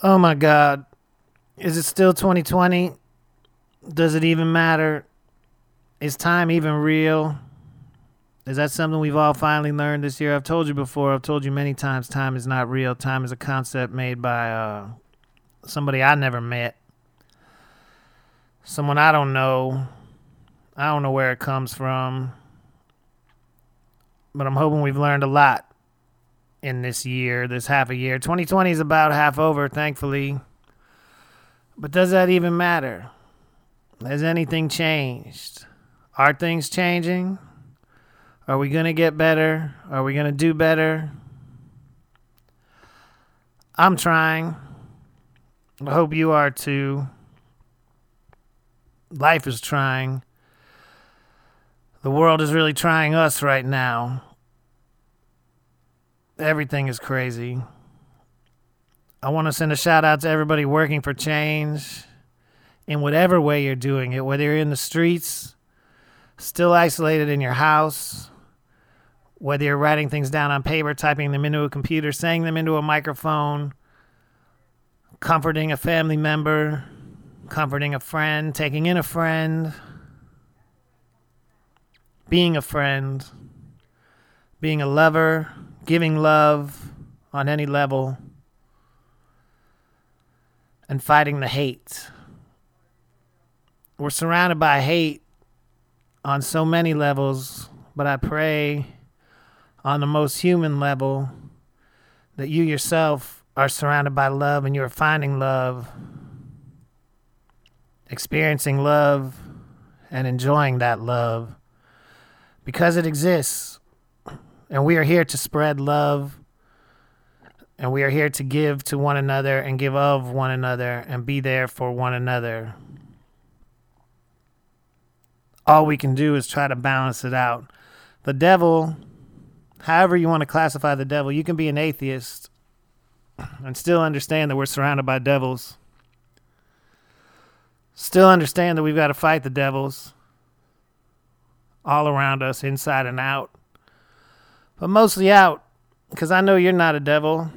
Oh my God. Is it still 2020? Does it even matter? Is time even real? Is that something we've all finally learned this year? I've told you before, I've told you many times, time is not real. Time is a concept made by uh, somebody I never met, someone I don't know. I don't know where it comes from. But I'm hoping we've learned a lot in this year, this half a year. 2020 is about half over, thankfully. But does that even matter? Has anything changed? Are things changing? Are we going to get better? Are we going to do better? I'm trying. I hope you are too. Life is trying. The world is really trying us right now. Everything is crazy. I want to send a shout out to everybody working for change in whatever way you're doing it, whether you're in the streets, still isolated in your house, whether you're writing things down on paper, typing them into a computer, saying them into a microphone, comforting a family member, comforting a friend, taking in a friend, being a friend, being a lover, giving love on any level, and fighting the hate. We're surrounded by hate on so many levels, but I pray on the most human level that you yourself are surrounded by love and you're finding love, experiencing love, and enjoying that love because it exists. And we are here to spread love. And we are here to give to one another and give of one another and be there for one another. All we can do is try to balance it out. The devil, however you want to classify the devil, you can be an atheist and still understand that we're surrounded by devils. Still understand that we've got to fight the devils all around us, inside and out. But mostly out, because I know you're not a devil.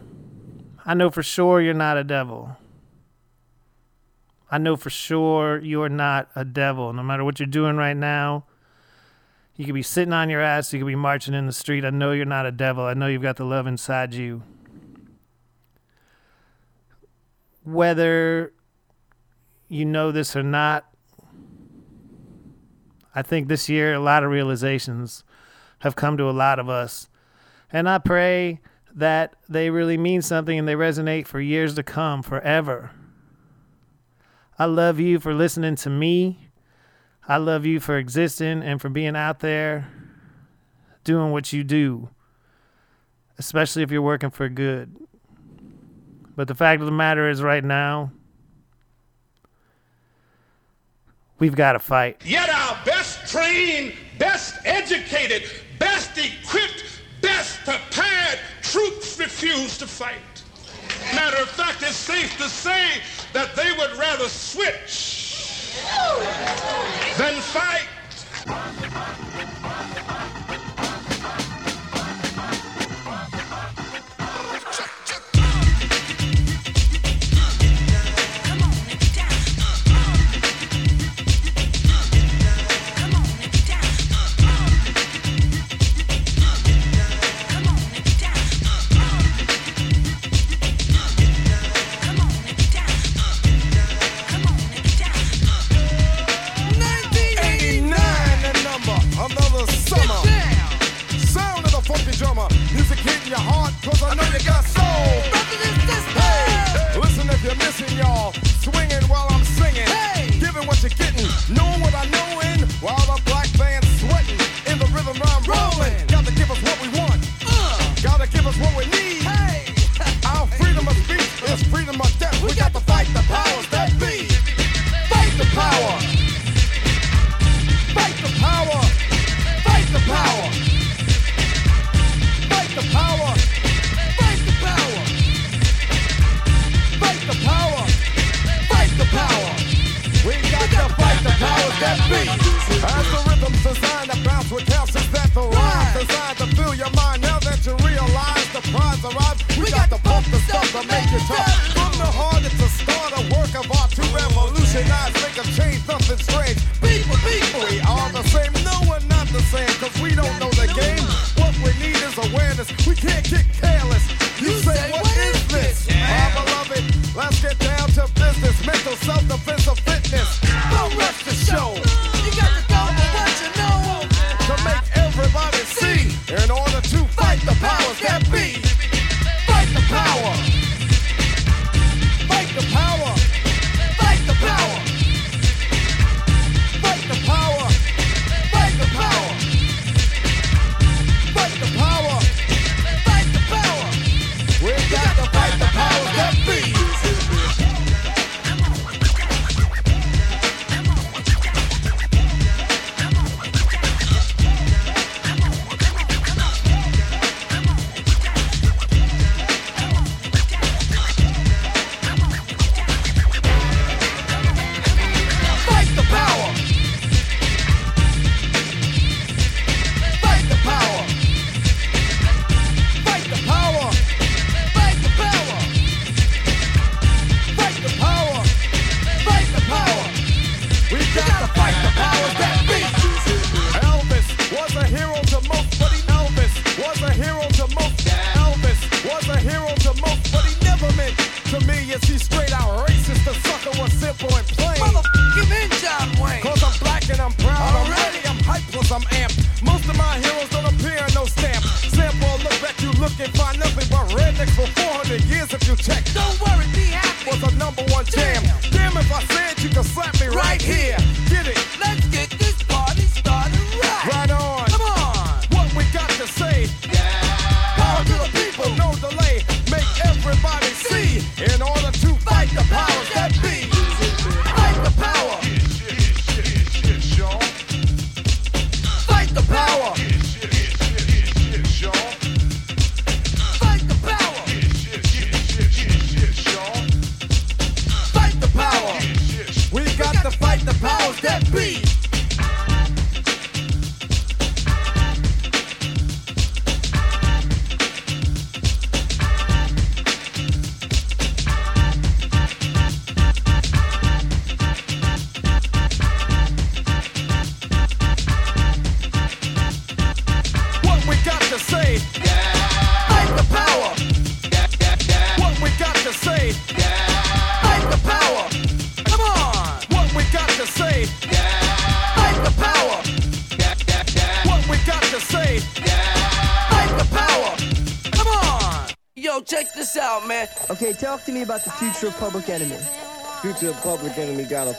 I know for sure you're not a devil. I know for sure you're not a devil. No matter what you're doing right now, you could be sitting on your ass, you could be marching in the street. I know you're not a devil. I know you've got the love inside you. Whether you know this or not, I think this year a lot of realizations have come to a lot of us. And I pray that they really mean something and they resonate for years to come, forever. I love you for listening to me. I love you for existing and for being out there doing what you do, especially if you're working for good. But the fact of the matter is, right now, we've got to fight. Yet our best trained, best educated, best equipped, best prepared troops refuse to fight. Matter of fact, it's safe to say that they would rather switch than fight. talk to me about the future of Public Enemy. Future of Public Enemy got a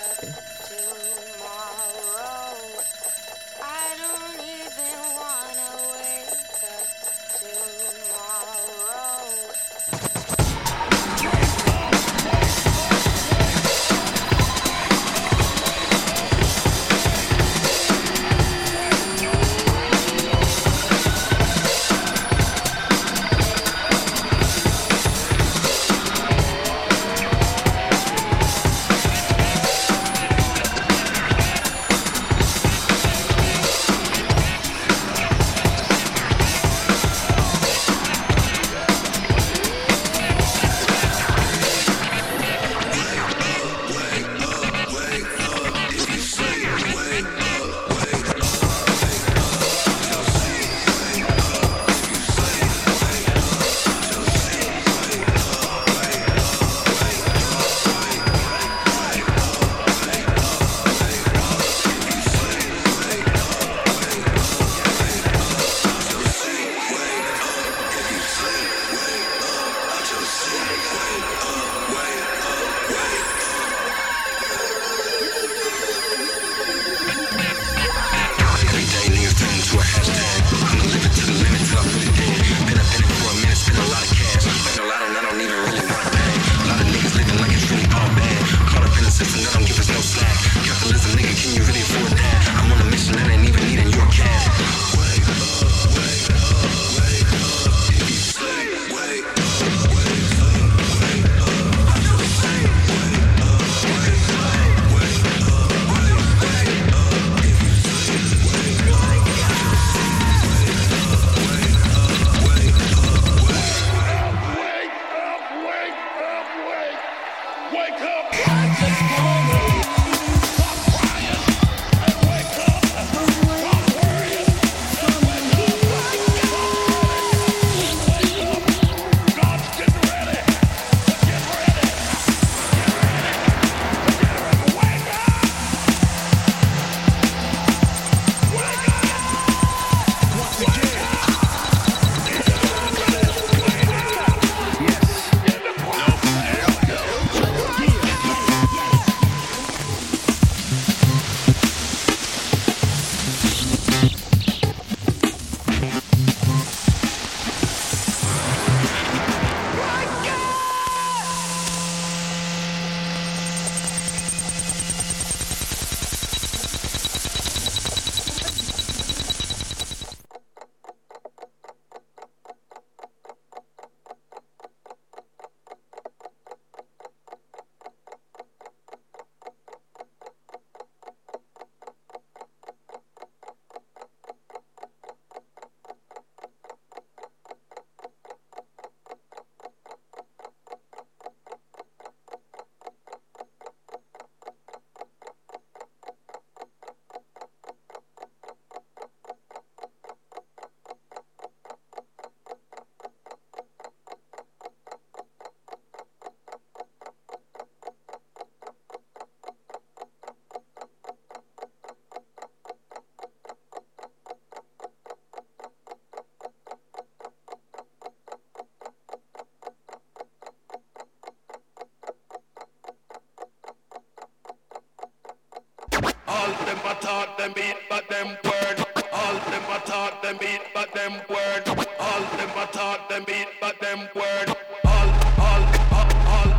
a taught them beat, but them word. All them a taught them beat, but them word. All them a taught them beat, but them word. All, all, all, all, all,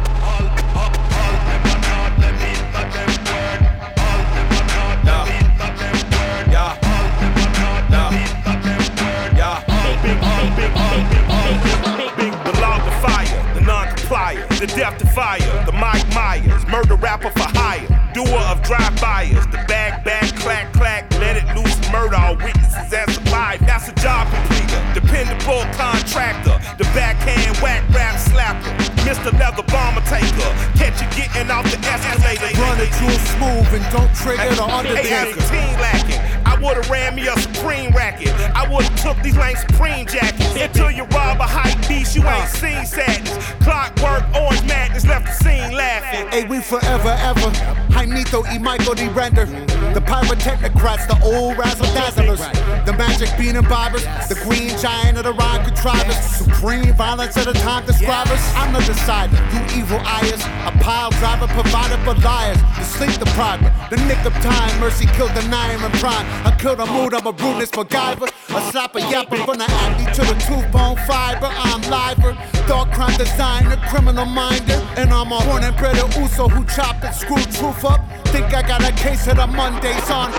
all, all them a taught them beat, but them word. All them a taught them beat, but them word. Yeah. All them a taught them beat, but them word. Yeah. All big, all big, all big, all big, big. The log of fire, the non-complier, the death defier, the Mike Myers, murder rapper for hire, doer of drive-bys, dependable contractor, the backhand whack rap slapper, Mr. Leather Bomber taker, catch you getting off the escalator. Run it real smooth and don't trigger the under Hey, 18 lacking. I would've ran me a Supreme racket. I would've took these lame Supreme jackets. Until you rob a hype beast, you ain't seen sadness. Clockwork, orange madness left the scene laughing. Hey, we forever, ever. Jaimito y Michael D. Render. The pyrotechnocrats, the old razzle dazzlers. The magic bean and bobbers. The green giant of the rhyme contrivers. Supreme violence of the time describers. I'm the decider, you evil eyes. A pile driver provided for liars. The sleep deprived. The nick of time, mercy killed the nine and prime. I killed a mood, I'm a rudeness MacGyver. A slapper yapper from the acne to the tooth bone fiber. I'm liver. Dark crime designer, criminal minder. And I'm a born and bred Uso who chopped and screwed truth up. Think I got a case of the Mondays on.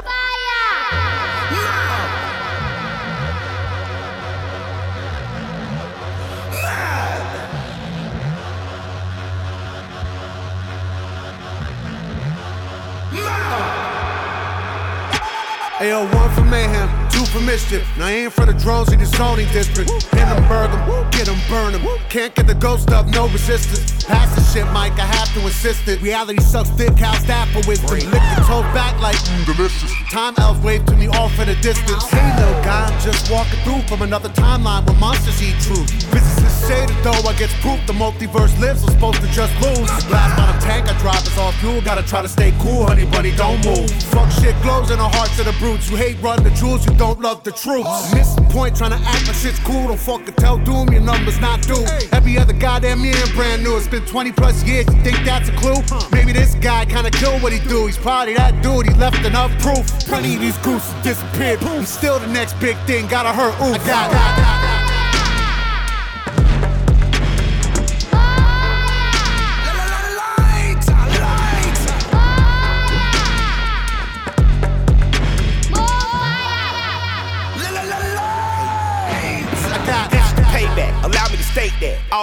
Ayo, one for mayhem, for mischief. Now I ain't for the drones in the zoning district. Hit them, burn them, get them, burn them. Can't get the ghost up, no resistance. Pass the shit, Mike, I have to insist it. Reality sucks thick, house staff for wisdom. Lick the toe back like mm, delicious. Time elves wave to me off in the distance. Hey, little guy, I'm just walking through from another timeline where monsters eat truth. Say that though I get proof the multiverse lives, I'm supposed to just lose. Last bottom tank I drive is all fuel, gotta try to stay cool, honey bunny, don't move. Fuck shit glows in the hearts of the brutes. You hate run the jewels, you don't love the truth. Missing point, trying to act like shit's cool. Don't fucking tell doom, your numbers not due. Every other goddamn year brand new. It's been 20 plus years, you think that's a clue? Maybe this guy kinda killed what he do. He's probably that dude, he left enough proof. Plenty of these gooses disappeared. He's still the next big thing, gotta hurt. Ooh, I got it. Lights,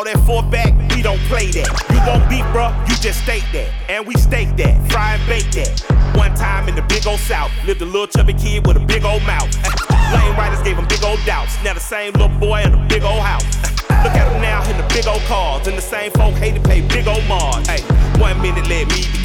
All that four back, we don't play that. You won't beat, bruh, you just state that. And we stake that, fry and bake that. One time in the big old south, lived a little chubby kid with a big old mouth. Lane riders gave him big old doubts. Now the same little boy in a big old house. Look at him now in the big old cars. And the same folk hate to pay big old Mars. Hey, one million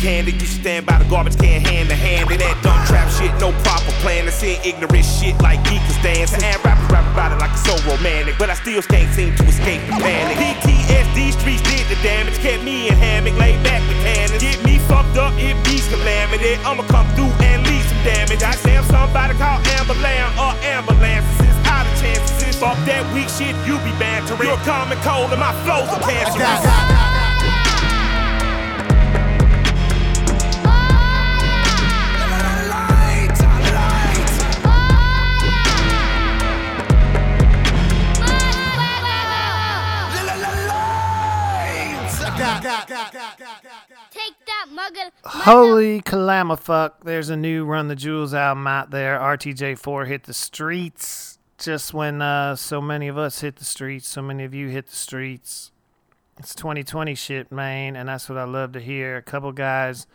candid. You stand by the garbage can hand to hand. And that dumb trap shit, no proper plan. To see ignorant shit like geekers dancing. And rappers rap about it like it's so romantic. But I still can't seem to escape the panic. PTSD streets did the damage. Kept me in hammock, laid back with tannins. Get me fucked up, it be calamity. I'ma come through and leave some damage. I say I'm somebody called ambulance or ambulances. It's out of chances. Fuck that weak shit, you be bantering. You're common cold and my flows are cancerous. Lights, lights. La, la, la, lights. Take that mugger. Holy calamafuck. There's a new Run the Jewels album out there. RTJ4 hit the streets just when uh, so many of us hit the streets, so many of you hit the streets. It's 2020 shit, man, and that's what I love to hear. A couple guys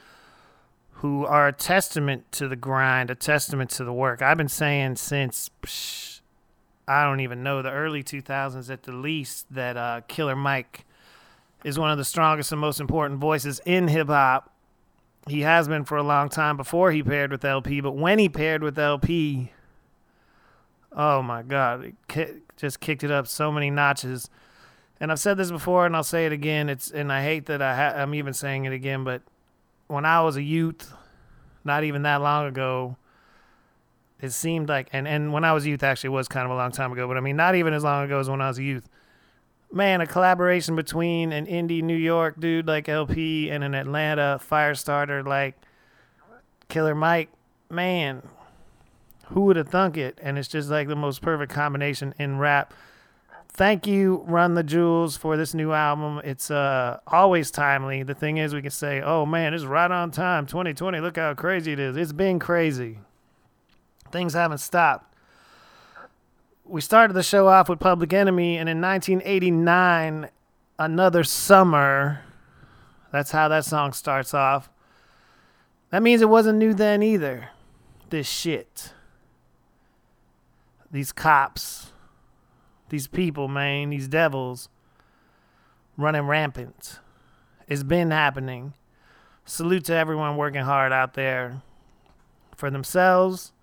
who are a testament to the grind, a testament to the work. I've been saying since, psh, I don't even know, the early 2000s at the least, that uh, Killer Mike is one of the strongest and most important voices in hip hop. He has been for a long time before he paired with El-P, but when he paired with El-P, oh my God, it ki- just kicked it up so many notches. And I've said this before, and I'll say it again. It's and I hate that I ha- I'm even saying it again, but when I was a youth, not even that long ago, it seemed like and and when I was youth actually was kind of a long time ago, but I mean not even as long ago as when I was a youth man, a collaboration between an indie New York dude like El-P and an Atlanta fire starter like Killer Mike, man, who would have thunk it? And it's just like the most perfect combination in rap. Thank you, Run the Jewels, for this new album. It's uh always timely. The thing is, we can say, "Oh man, it's right on time, 2020. Look how crazy it is." It's been crazy. Things haven't stopped we started the show off with Public Enemy, and in 1989, another summer. That's how that song starts off. That means it wasn't new then either. This shit. These cops. These people, man. These devils. Running rampant. It's been happening. Salute to everyone working hard out there for themselves,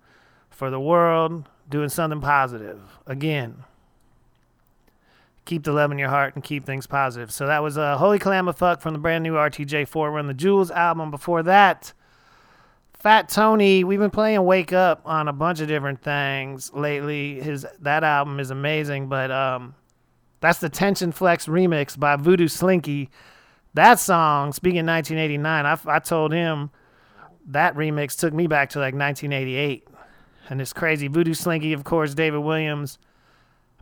for the world, doing something positive. Again, keep the love in your heart and keep things positive. So that was uh, Holy Calamafuck from the brand new RTJ4 Run the Jewels album. Before that, Fat Tony, we've been playing Wake Up on a bunch of different things lately. His that album is amazing, but um, that's the Tension Flex remix by Voodoo Slinky. That song, speaking 1989, I, I told him that remix took me back to like 1988 and it's crazy. Voodoo Slinky, of course, David Williams,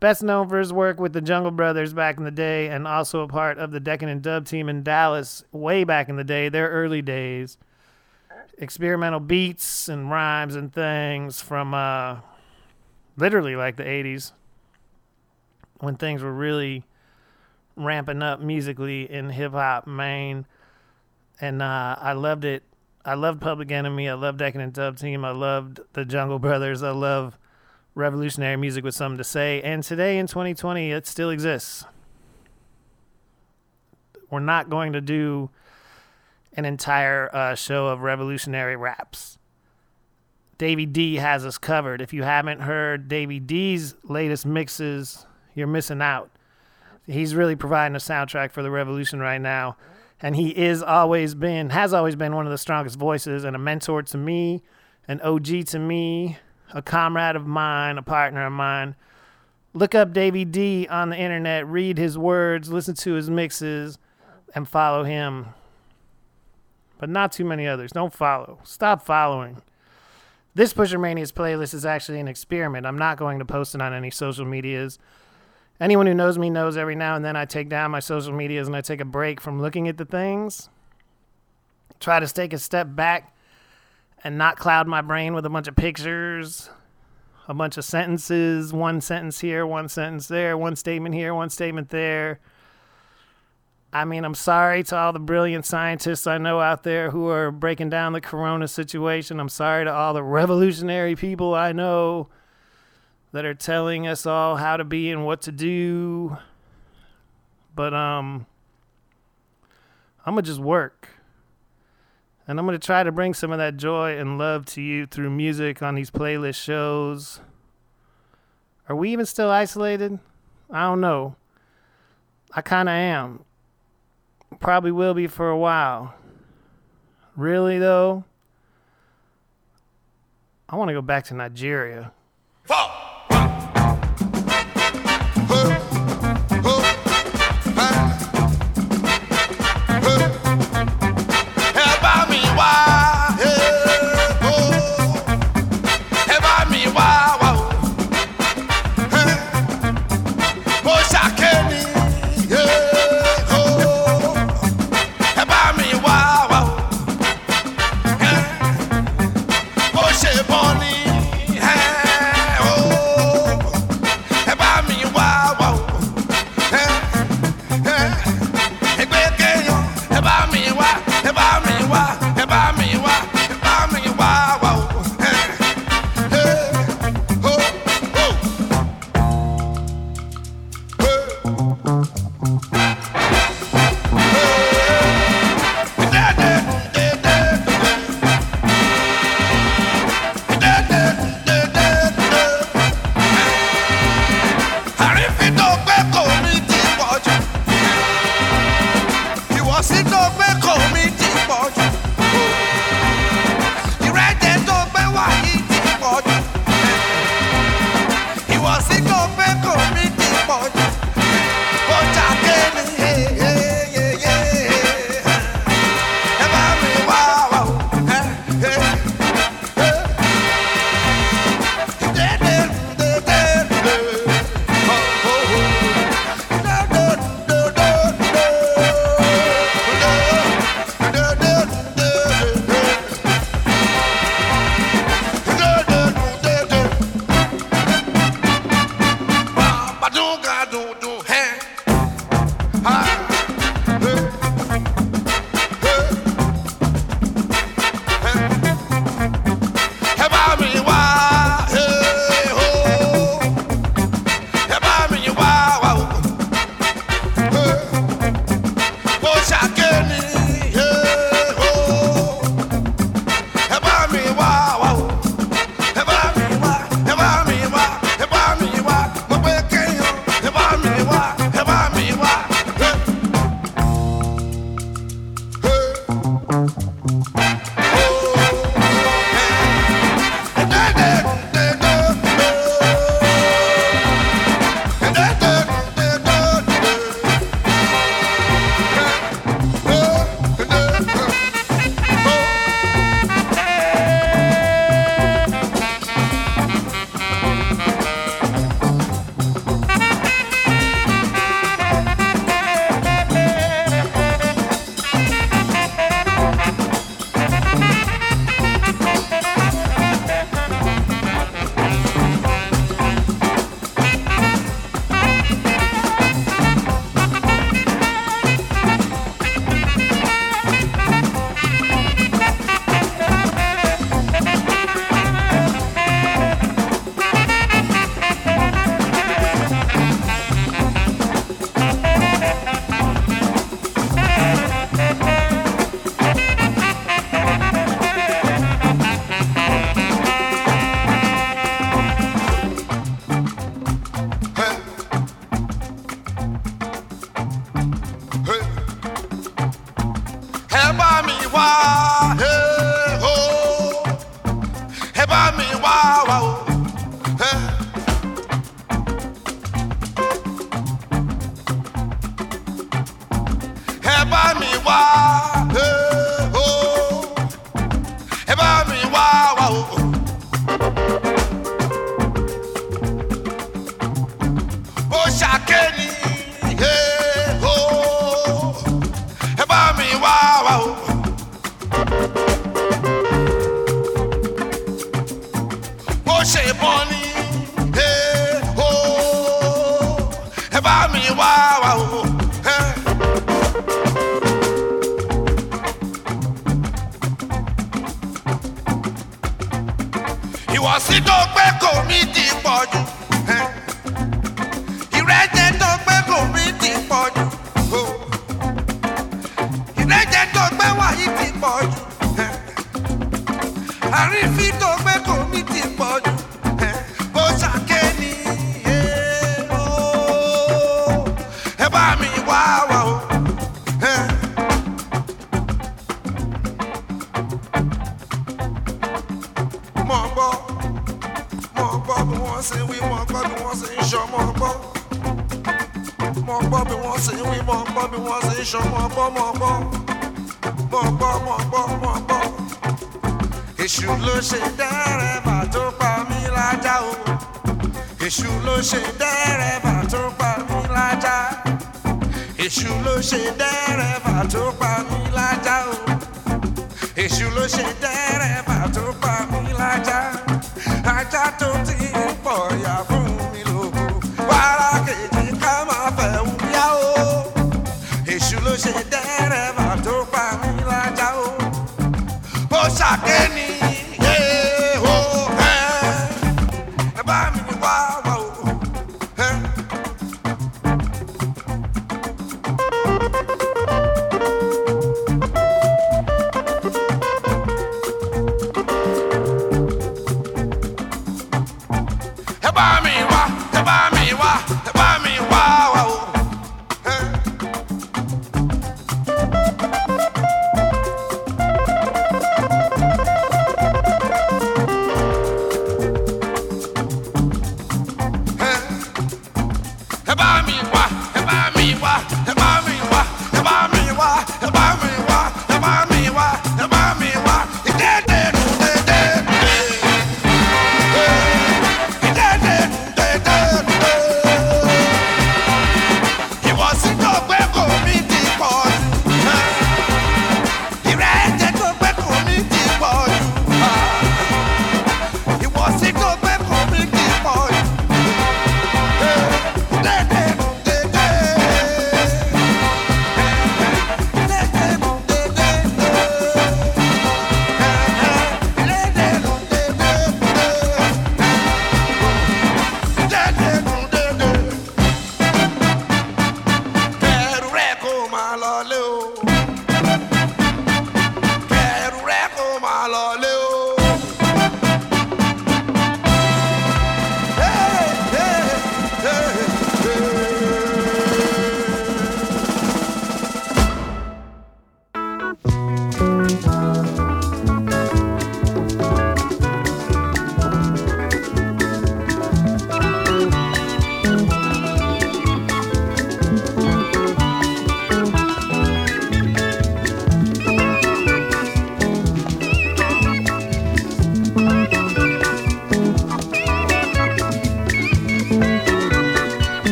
best known for his work with the Jungle Brothers back in the day, and also a part of the Decadent Dub Team in Dallas way back in the day, their early days. Experimental beats and rhymes and things from uh, literally like the 80s when things were really ramping up musically in hip hop, Maine. And uh, I loved it I loved Public Enemy. I loved Decadent Dub Team. I loved the Jungle Brothers. I love revolutionary music with something to say. And today in 2020, it still exists. We're not going to do an entire uh, show of revolutionary raps. Davy D has us covered. If you haven't heard Davy D's latest mixes, you're missing out. He's really providing a soundtrack for the revolution right now and he is always been has always been one of the strongest voices and a mentor to me an og to me a comrade of mine a partner of mine look up davy d on the internet read his words listen to his mixes and follow him but not too many others. Don't follow. Stop following. This pusher mania's playlist is actually an experiment. I'm not going to post it on any social medias. Anyone who knows me knows every now and then I take down my social medias and I take a break from looking at the things. Try to take a step back and not cloud my brain with a bunch of pictures, a bunch of sentences, one sentence here, one sentence there, one statement here, one statement there. I mean, I'm sorry to all the brilliant scientists I know out there who are breaking down the corona situation. I'm sorry to all the revolutionary people I know that are telling us all how to be and what to do. But um I'm going to just work. And I'm going to try to bring some of that joy and love to you through music on these playlist shows. Are we even still isolated? I don't know. I kind of am Probably will be for a while. Really, though? I want to go back to Nigeria. Fuck.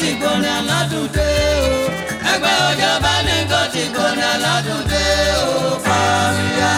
ti gbóni aládùn dé o ẹgbẹ́ ọjọ́ bá ní nǹkan ti gbóni aládùn dé o fàmìyà.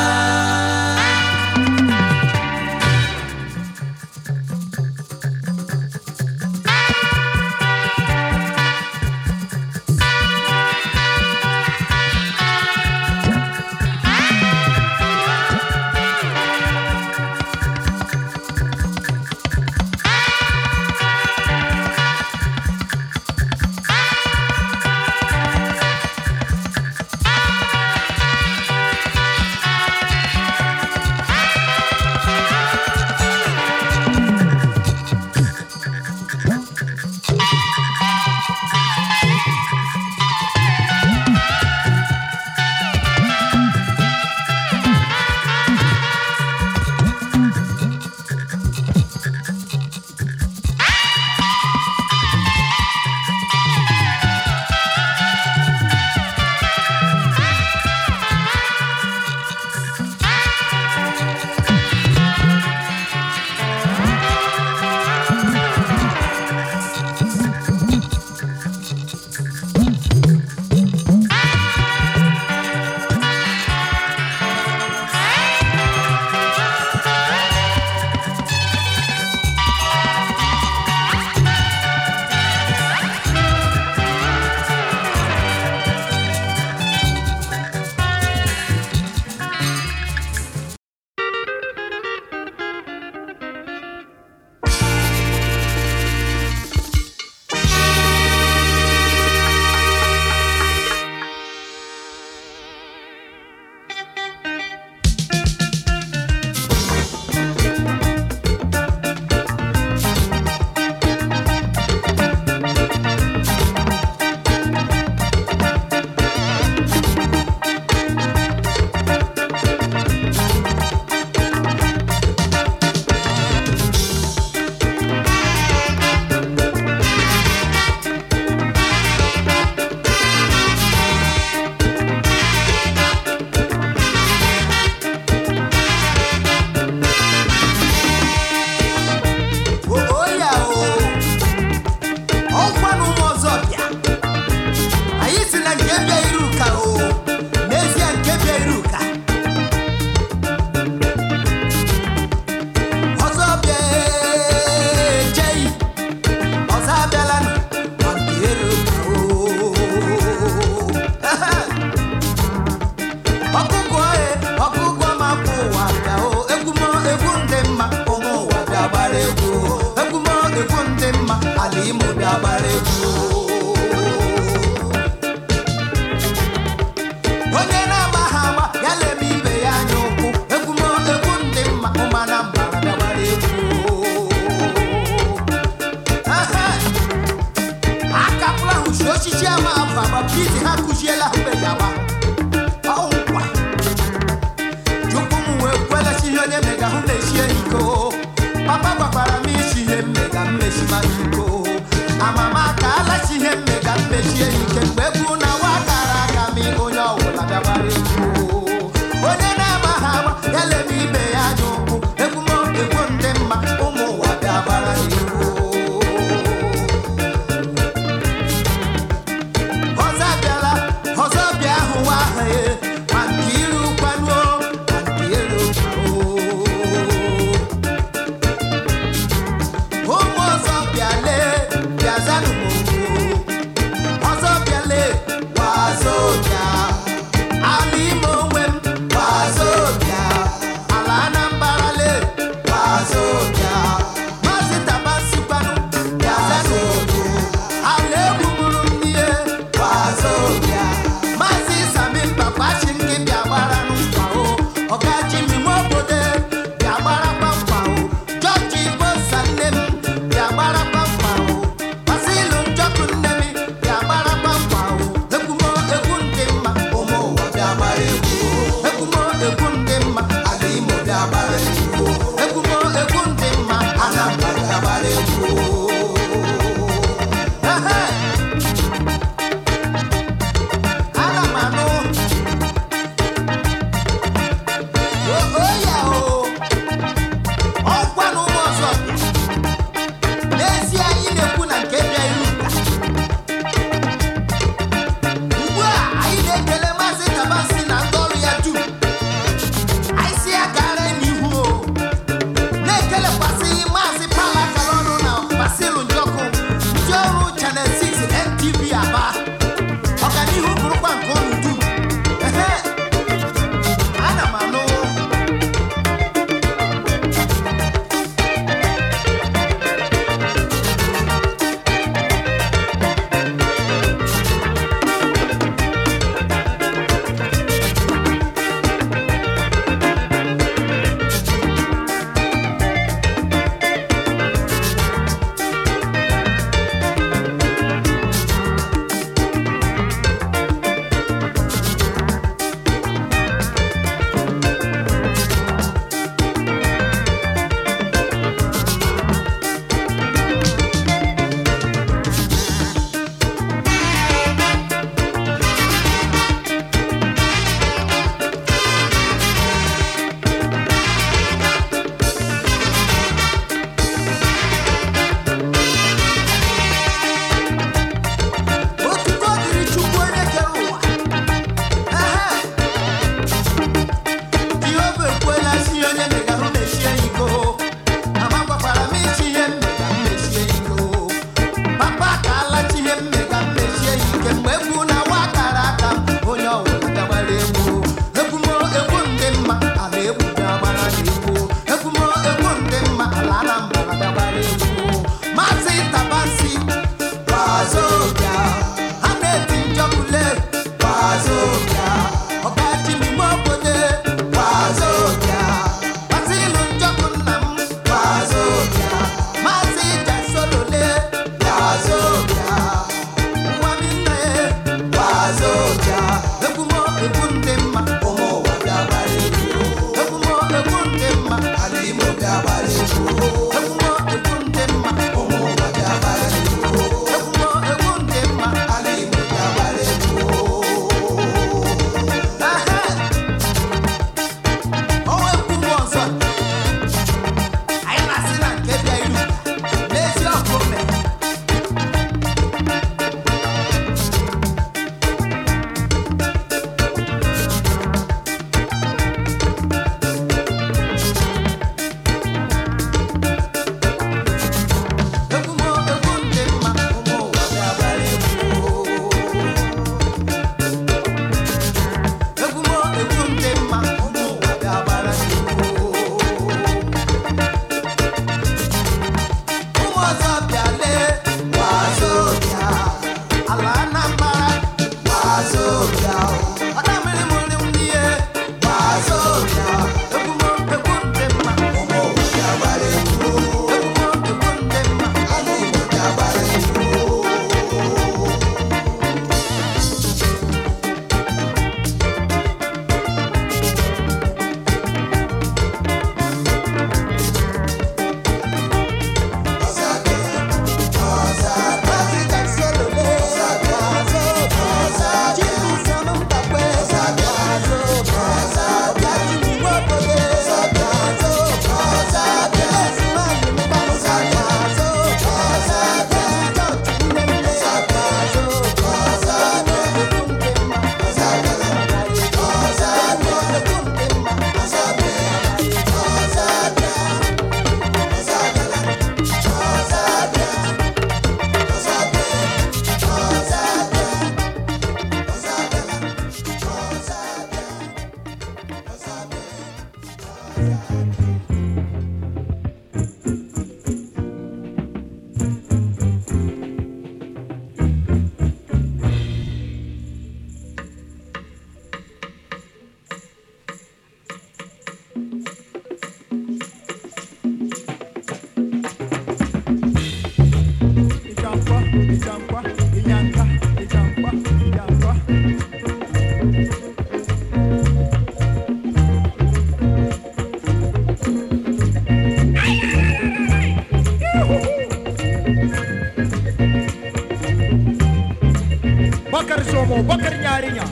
Abubakar Yarinya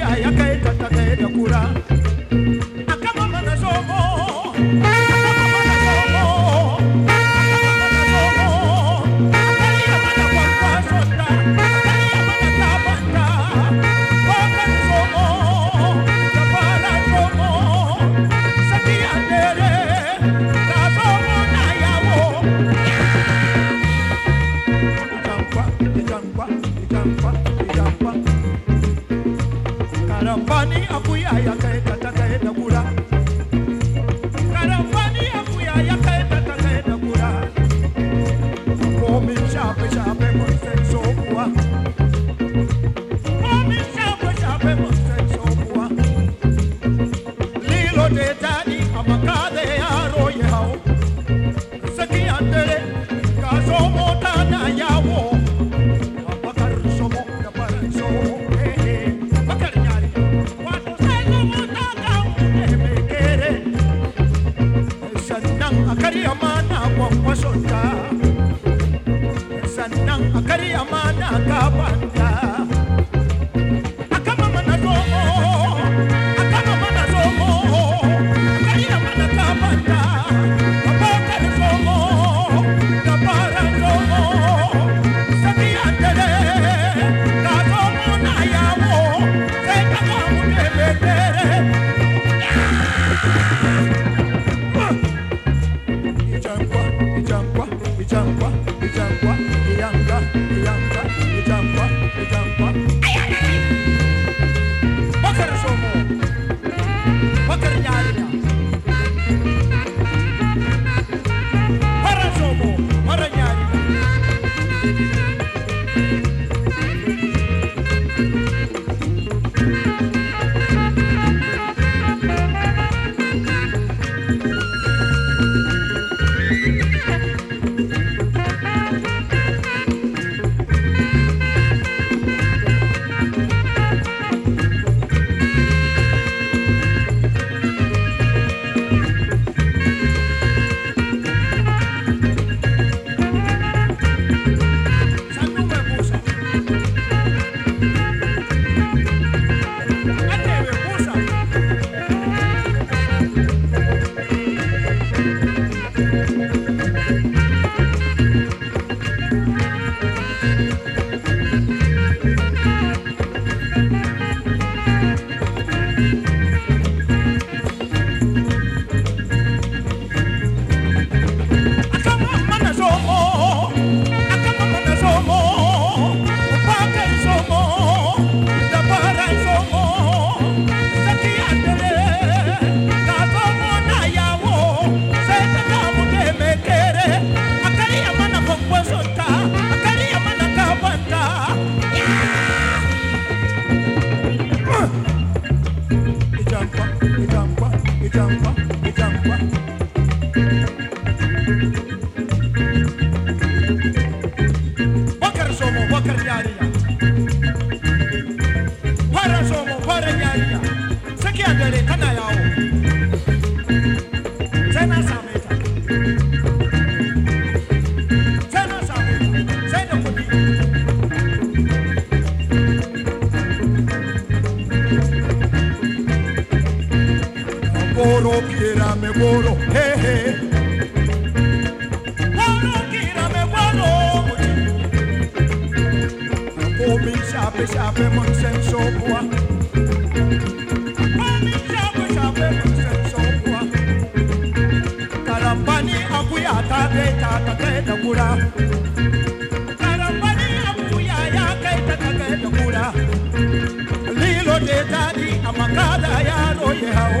karambani woro he eh, eh. he woro kira me woro Omi shape shape mon senso bua Omi shape shape mon senso bua Karambani akuya tate tata keda kura. Karambani akuya ya kaita keda kura. Lilo de tadi amakada ya roye hao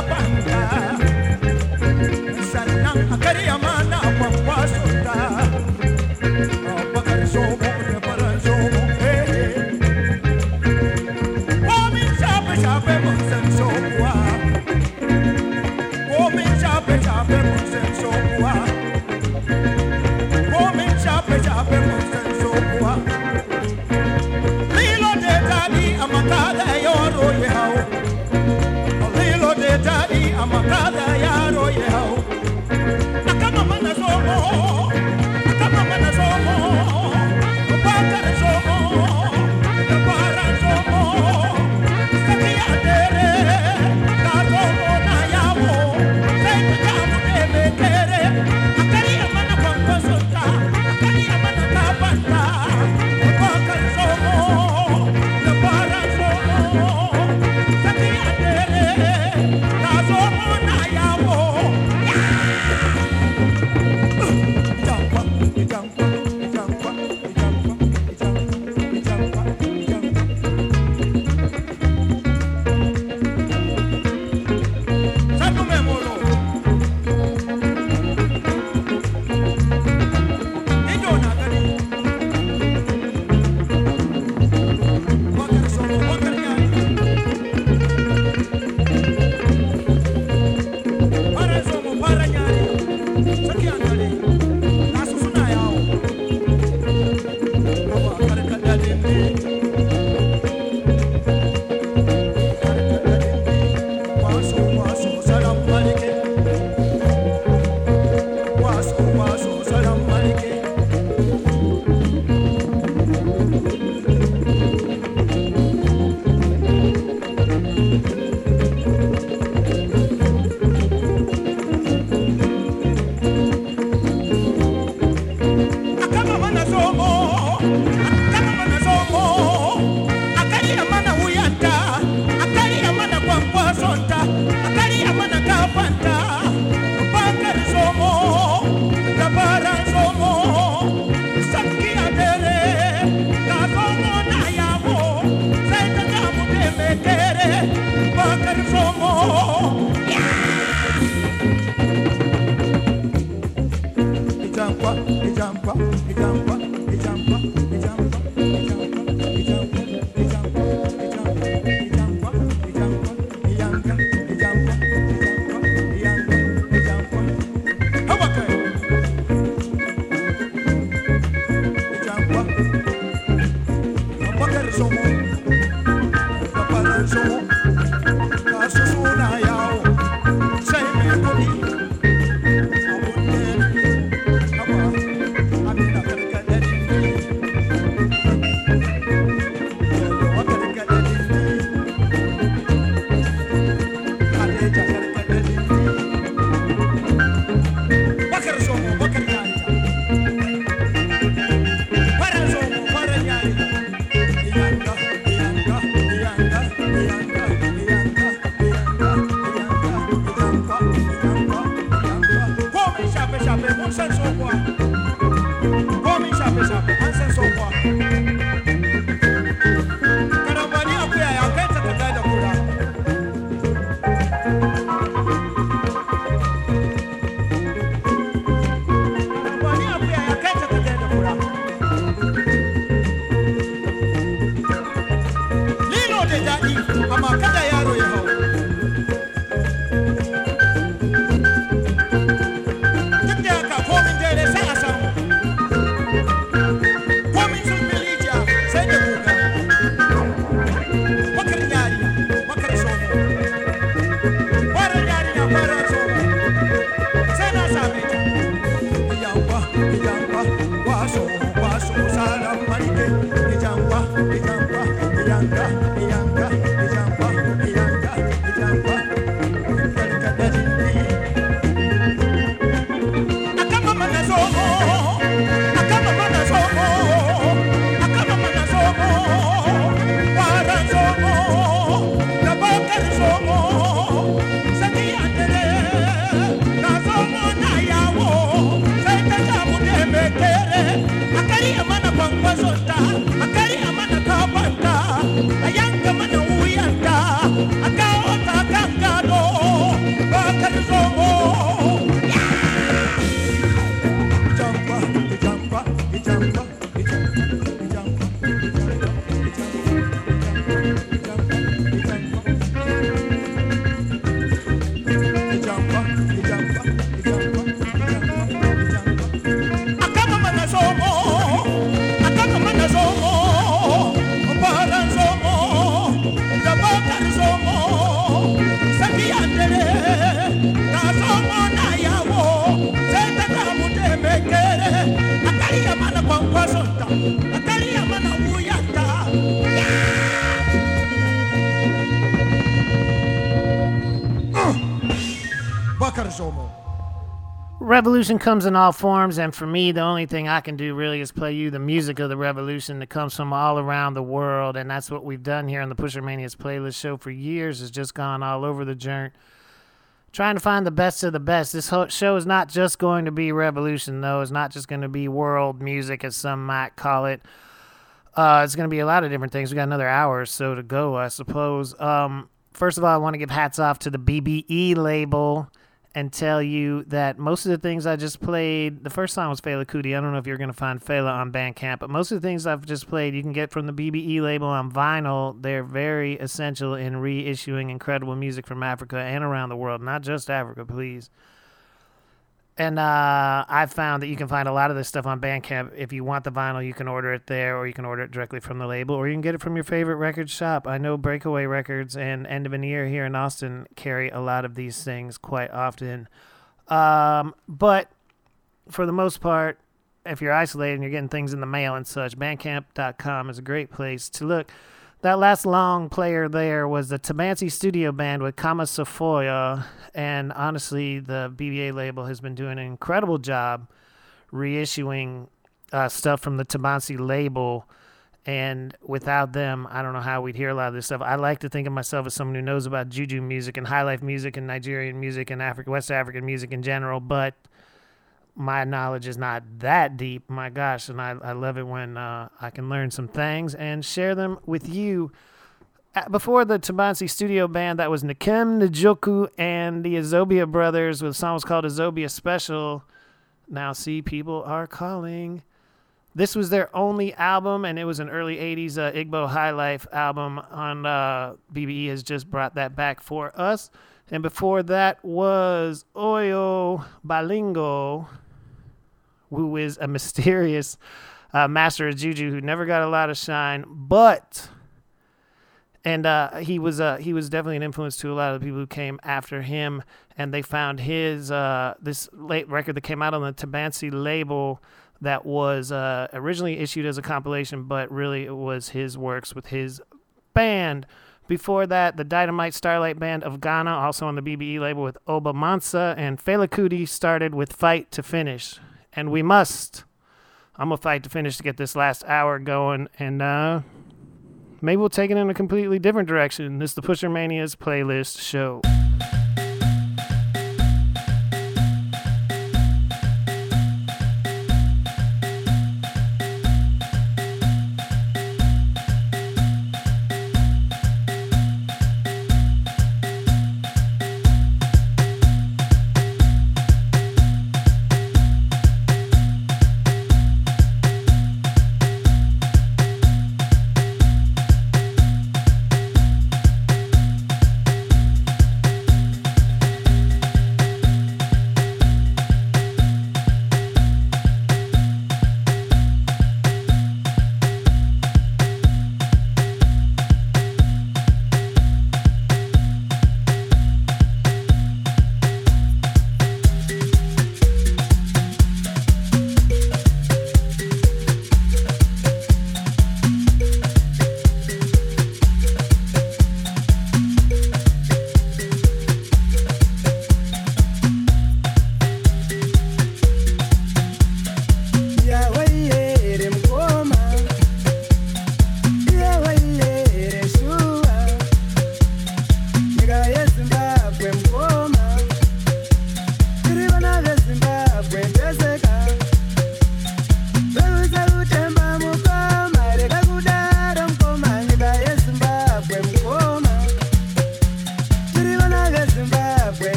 so Revolution comes in all forms, and for me, the only thing I can do really is play you the music of the revolution that comes from all around the world, and that's what we've done here on the Pusher Manias playlist show for years. Has just gone all over the joint, trying to find the best of the best. This show is not just going to be revolution, though. It's not just going to be world music, as some might call it. Uh, it's going to be a lot of different things. We got another hour or so to go, I suppose. Um, first of all, I want to give hats off to the BBE label and tell you that most of the things I just played, the first song was Fela Kuti. I don't know if you're going to find Fela on Bandcamp, but most of the things I've just played you can get from the BBE label on vinyl. They're very essential in reissuing incredible music from Africa and around the world, not just Africa, please. And uh, I've found that you can find a lot of this stuff on Bandcamp. If you want the vinyl, you can order it there, or you can order it directly from the label, or you can get it from your favorite record shop. I know Breakaway Records and End of an Ear here in Austin carry a lot of these things quite often. Um, but for the most part, if you're isolated and you're getting things in the mail and such, Bandcamp.com is a great place to look. That last long player there was the Tabansi Studio Band with Kama Sofoya, and honestly, the BBE label has been doing an incredible job reissuing uh, stuff from the Tabansi label. And without them, I don't know how we'd hear a lot of this stuff. I like to think of myself as someone who knows about juju music and high life music and Nigerian music and African West African music in general, but my knowledge is not that deep. My gosh, and I, I love it when uh, I can learn some things and share them with you. Before the Tabansi studio band, that was Nakem Njoku and the Azobia brothers with a song was called Azobia Special. Now, see, people are calling. This was their only album, and it was an early 80s uh, Igbo High Life album on uh, BBE has just brought that back for us. And before that was Oyo Balingo, who is a mysterious uh, master of juju who never got a lot of shine, but and uh, he was uh, he was definitely an influence to a lot of the people who came after him, and they found his uh, this late record that came out on the Tabansi label that was uh, originally issued as a compilation, but really it was his works with his band. Before that, the Dynamite Starlight Band of Ghana, also on the BBE label with Oba Mansa, and Fela Kuti started with Fight to Finish. And we must, I'm going to fight to finish to get this last hour going, and uh, maybe we'll take it in a completely different direction. This is the Pushermania's playlist show.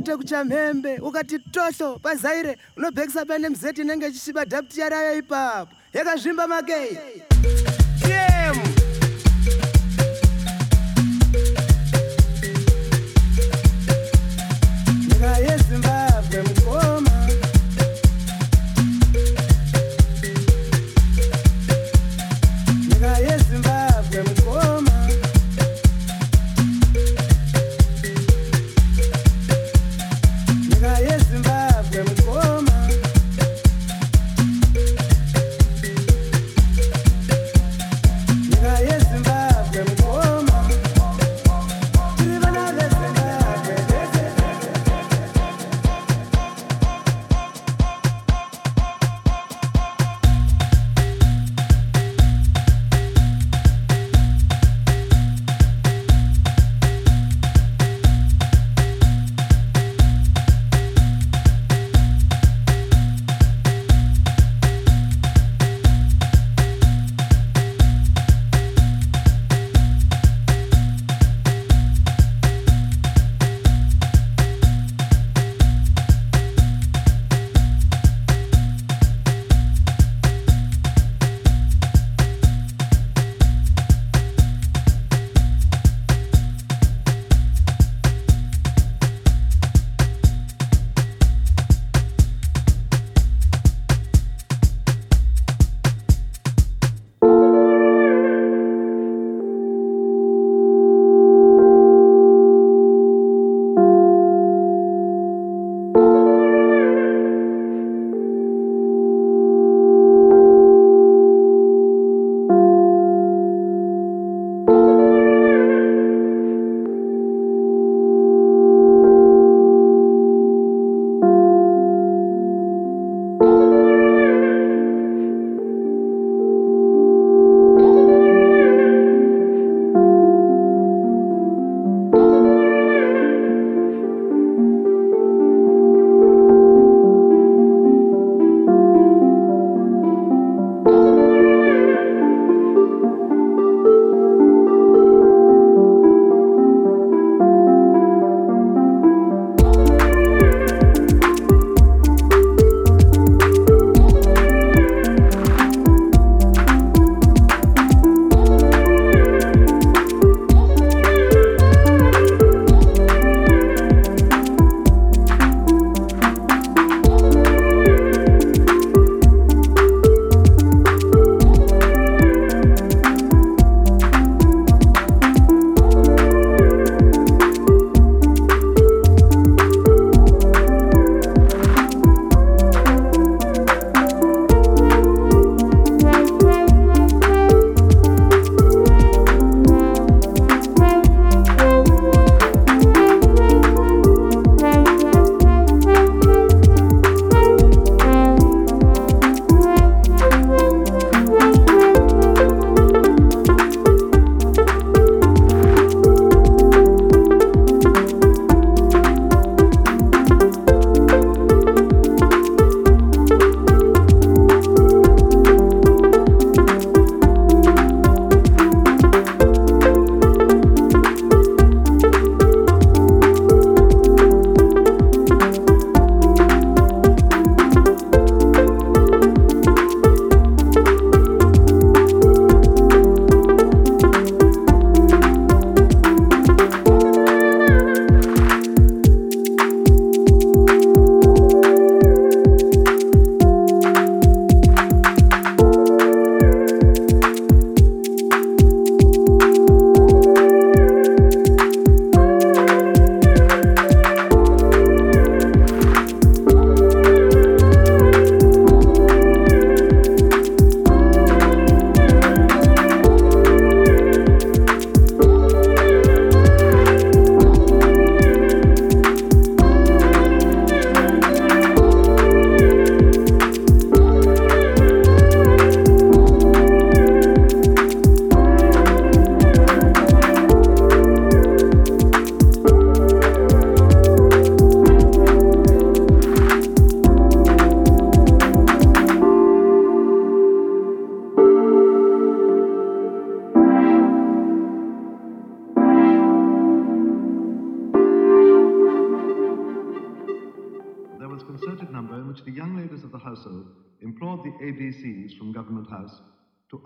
Chete kuchamhembe ukati tohlo pazaire unobhekisa pane mzeti inenge ichisviba dhapti yarayo ipapo. Yakazvimba makei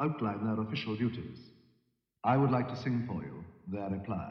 outline their official duties. I would like to sing for you their reply.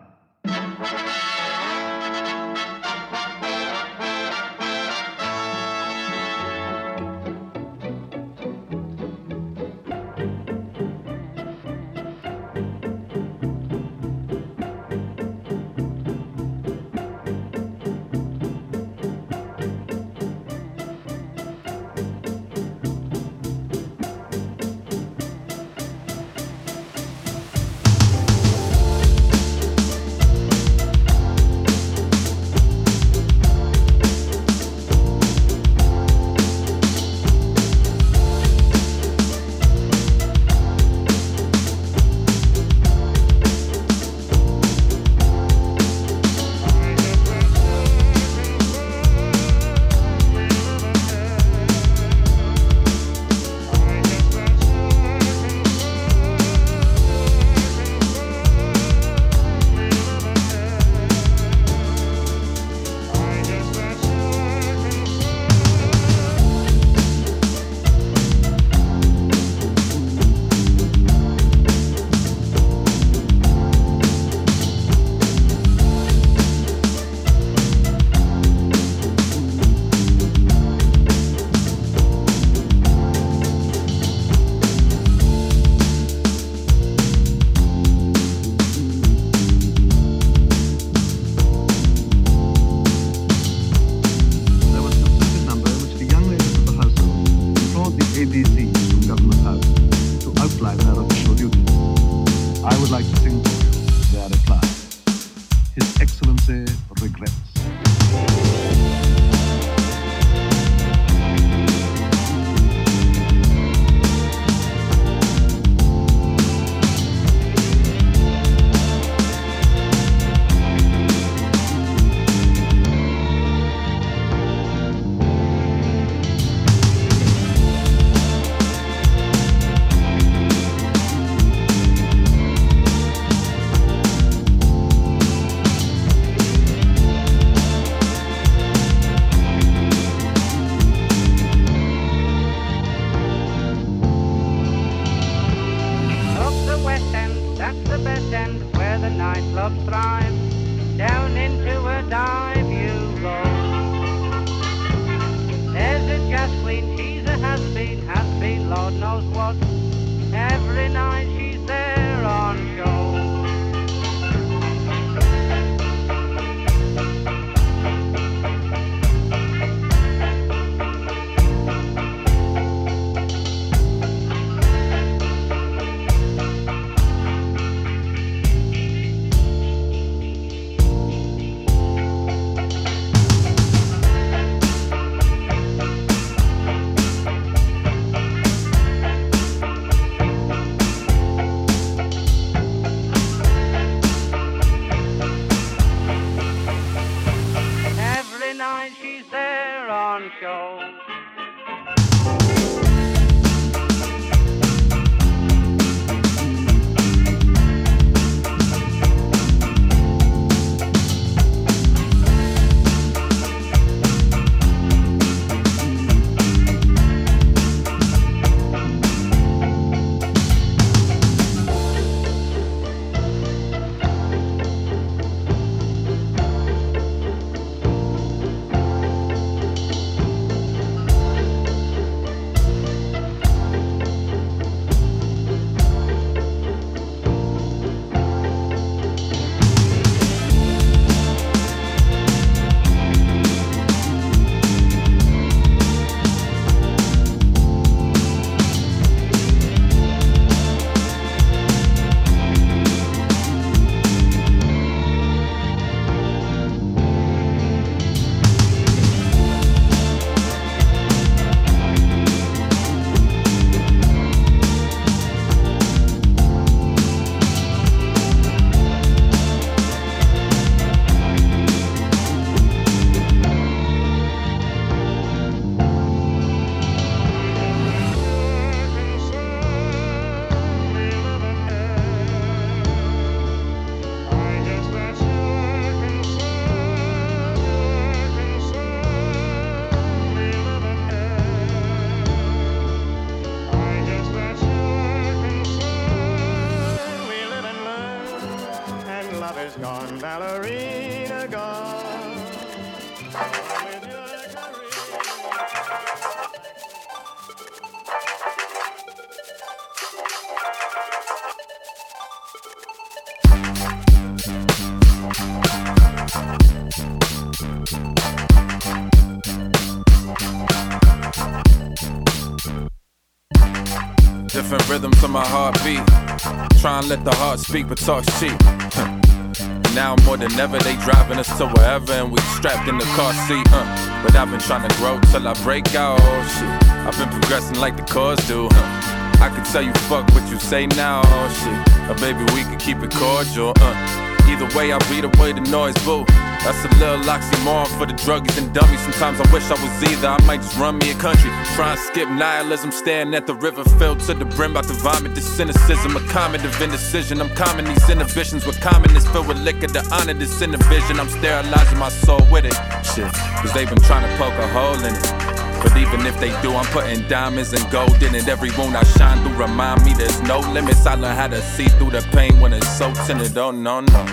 Heart speak, but talk cheap. now more than ever, they driving us to wherever, and we strapped in the car seat. Uh. But I've been trying to grow till I break out. Oh, shit. I've been progressing like the cars do. Huh. I could tell you fuck what you say now. Oh, shit. But baby, we can keep it cordial. Uh. Either way, I beat away the noise, boo. That's a little oxymoron for the druggies and dummies. Sometimes I wish I was either. I might just run me a country. Try and skip nihilism, staring at the river filled to the brim. About to vomit this cynicism, a comment of indecision. I'm calming these inhibitions with calmness filled with liquor to honor this inner vision. I'm sterilizing my soul with it. Shit, cause they've been trying to poke a hole in it. But even if they do, I'm putting diamonds and gold in it. Every wound I shine through remind me there's no limits. I learn how to see through the pain when it's so tinted. Oh no, no.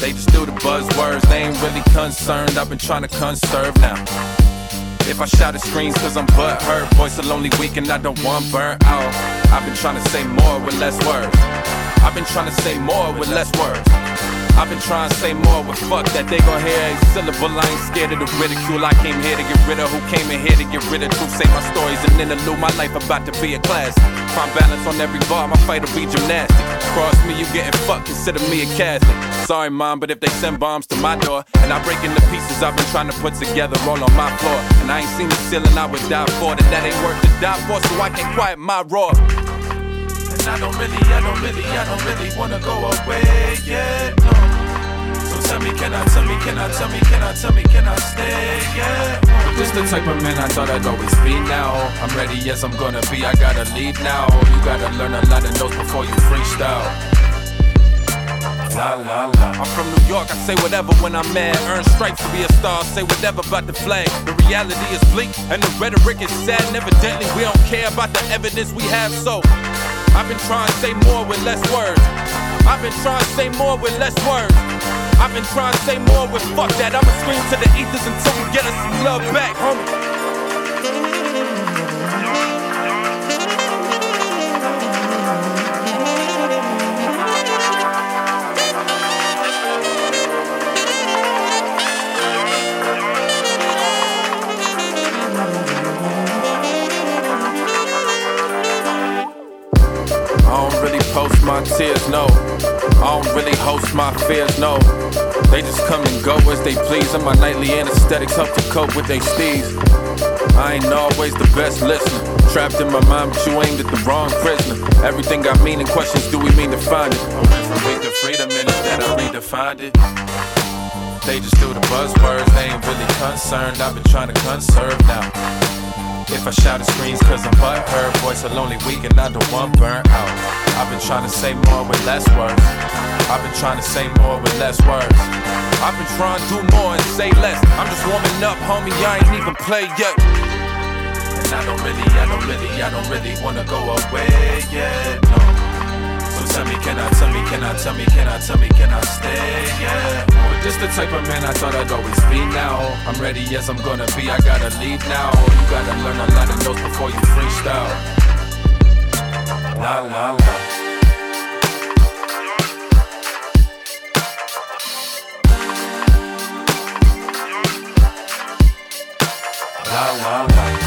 They just do the buzzwords, they ain't really concerned. I've been trying to conserve now. If I shout at screens cause I'm butt hurt, voice a lonely week and I don't want burnt out. I've been trying to say more with less words. I've been trying to say more with less words. I've been trying to say more but fuck that they gon' hear a syllable. I ain't scared of the ridicule. I came here to get rid of who came in here to get rid of truth. Say my stories and interlude. My life about to be a class. Find balance on every bar. My fight will be gymnastic. Cross me, you getting fucked. Consider me a Catholic. Sorry, mom, but if they send bombs to my door and I break into pieces I've been trying to put together all on my floor, and I ain't seen the ceiling I would die for, then that ain't worth the die for. So I can't quiet my roar. And I don't really, I don't really, I don't really wanna go away yet. No. So tell me, can I, tell me, can I, tell me, can I, tell me, can I stay? Yeah. But this the type of man I thought I'd always be now. I'm ready, yes, I'm gonna be. I gotta leave now. You gotta learn a lot of notes before you freestyle. La la la. I'm from New York, I say whatever when I'm mad. Earn stripes to be a star, say whatever about the flag. The reality is bleak and the rhetoric is sad. And evidently, we don't care about the evidence we have. So, I've been trying to say more with less words. I've been trying to say more with less words. I've been trying to say more with fuck that. I'ma scream to the ethers until we get us some love back, homie. Tears, no. I don't really host my fears, no. They just come and go as they please, and my nightly anesthetics help to cope with their steeds. I ain't always the best listener. Trapped in my mind, but you aimed at the wrong prisoner. Everything got meaning, questions do we mean to find it? I went from weak to freedom, and instead I redefined it. They just do the buzzwords, they ain't really concerned. I've been trying to conserve now. If I shout at screens cause I'm butthurt, voice a lonely week and I don't want burnt out. I've been trying to say more with less words. I've been trying to say more with less words. I've been trying to do more and say less. I'm just warming up, homie, I ain't even played yet. And I don't really, I don't really, I don't really wanna go away yet, no. So tell me, can I, tell me, can I, tell me, can I, tell me, can I stay, yeah. But this the type of man I thought I'd always be now. I'm ready, yes, I'm gonna be, I gotta leave now. You gotta learn a lot of notes before you freestyle. La la la. La la la.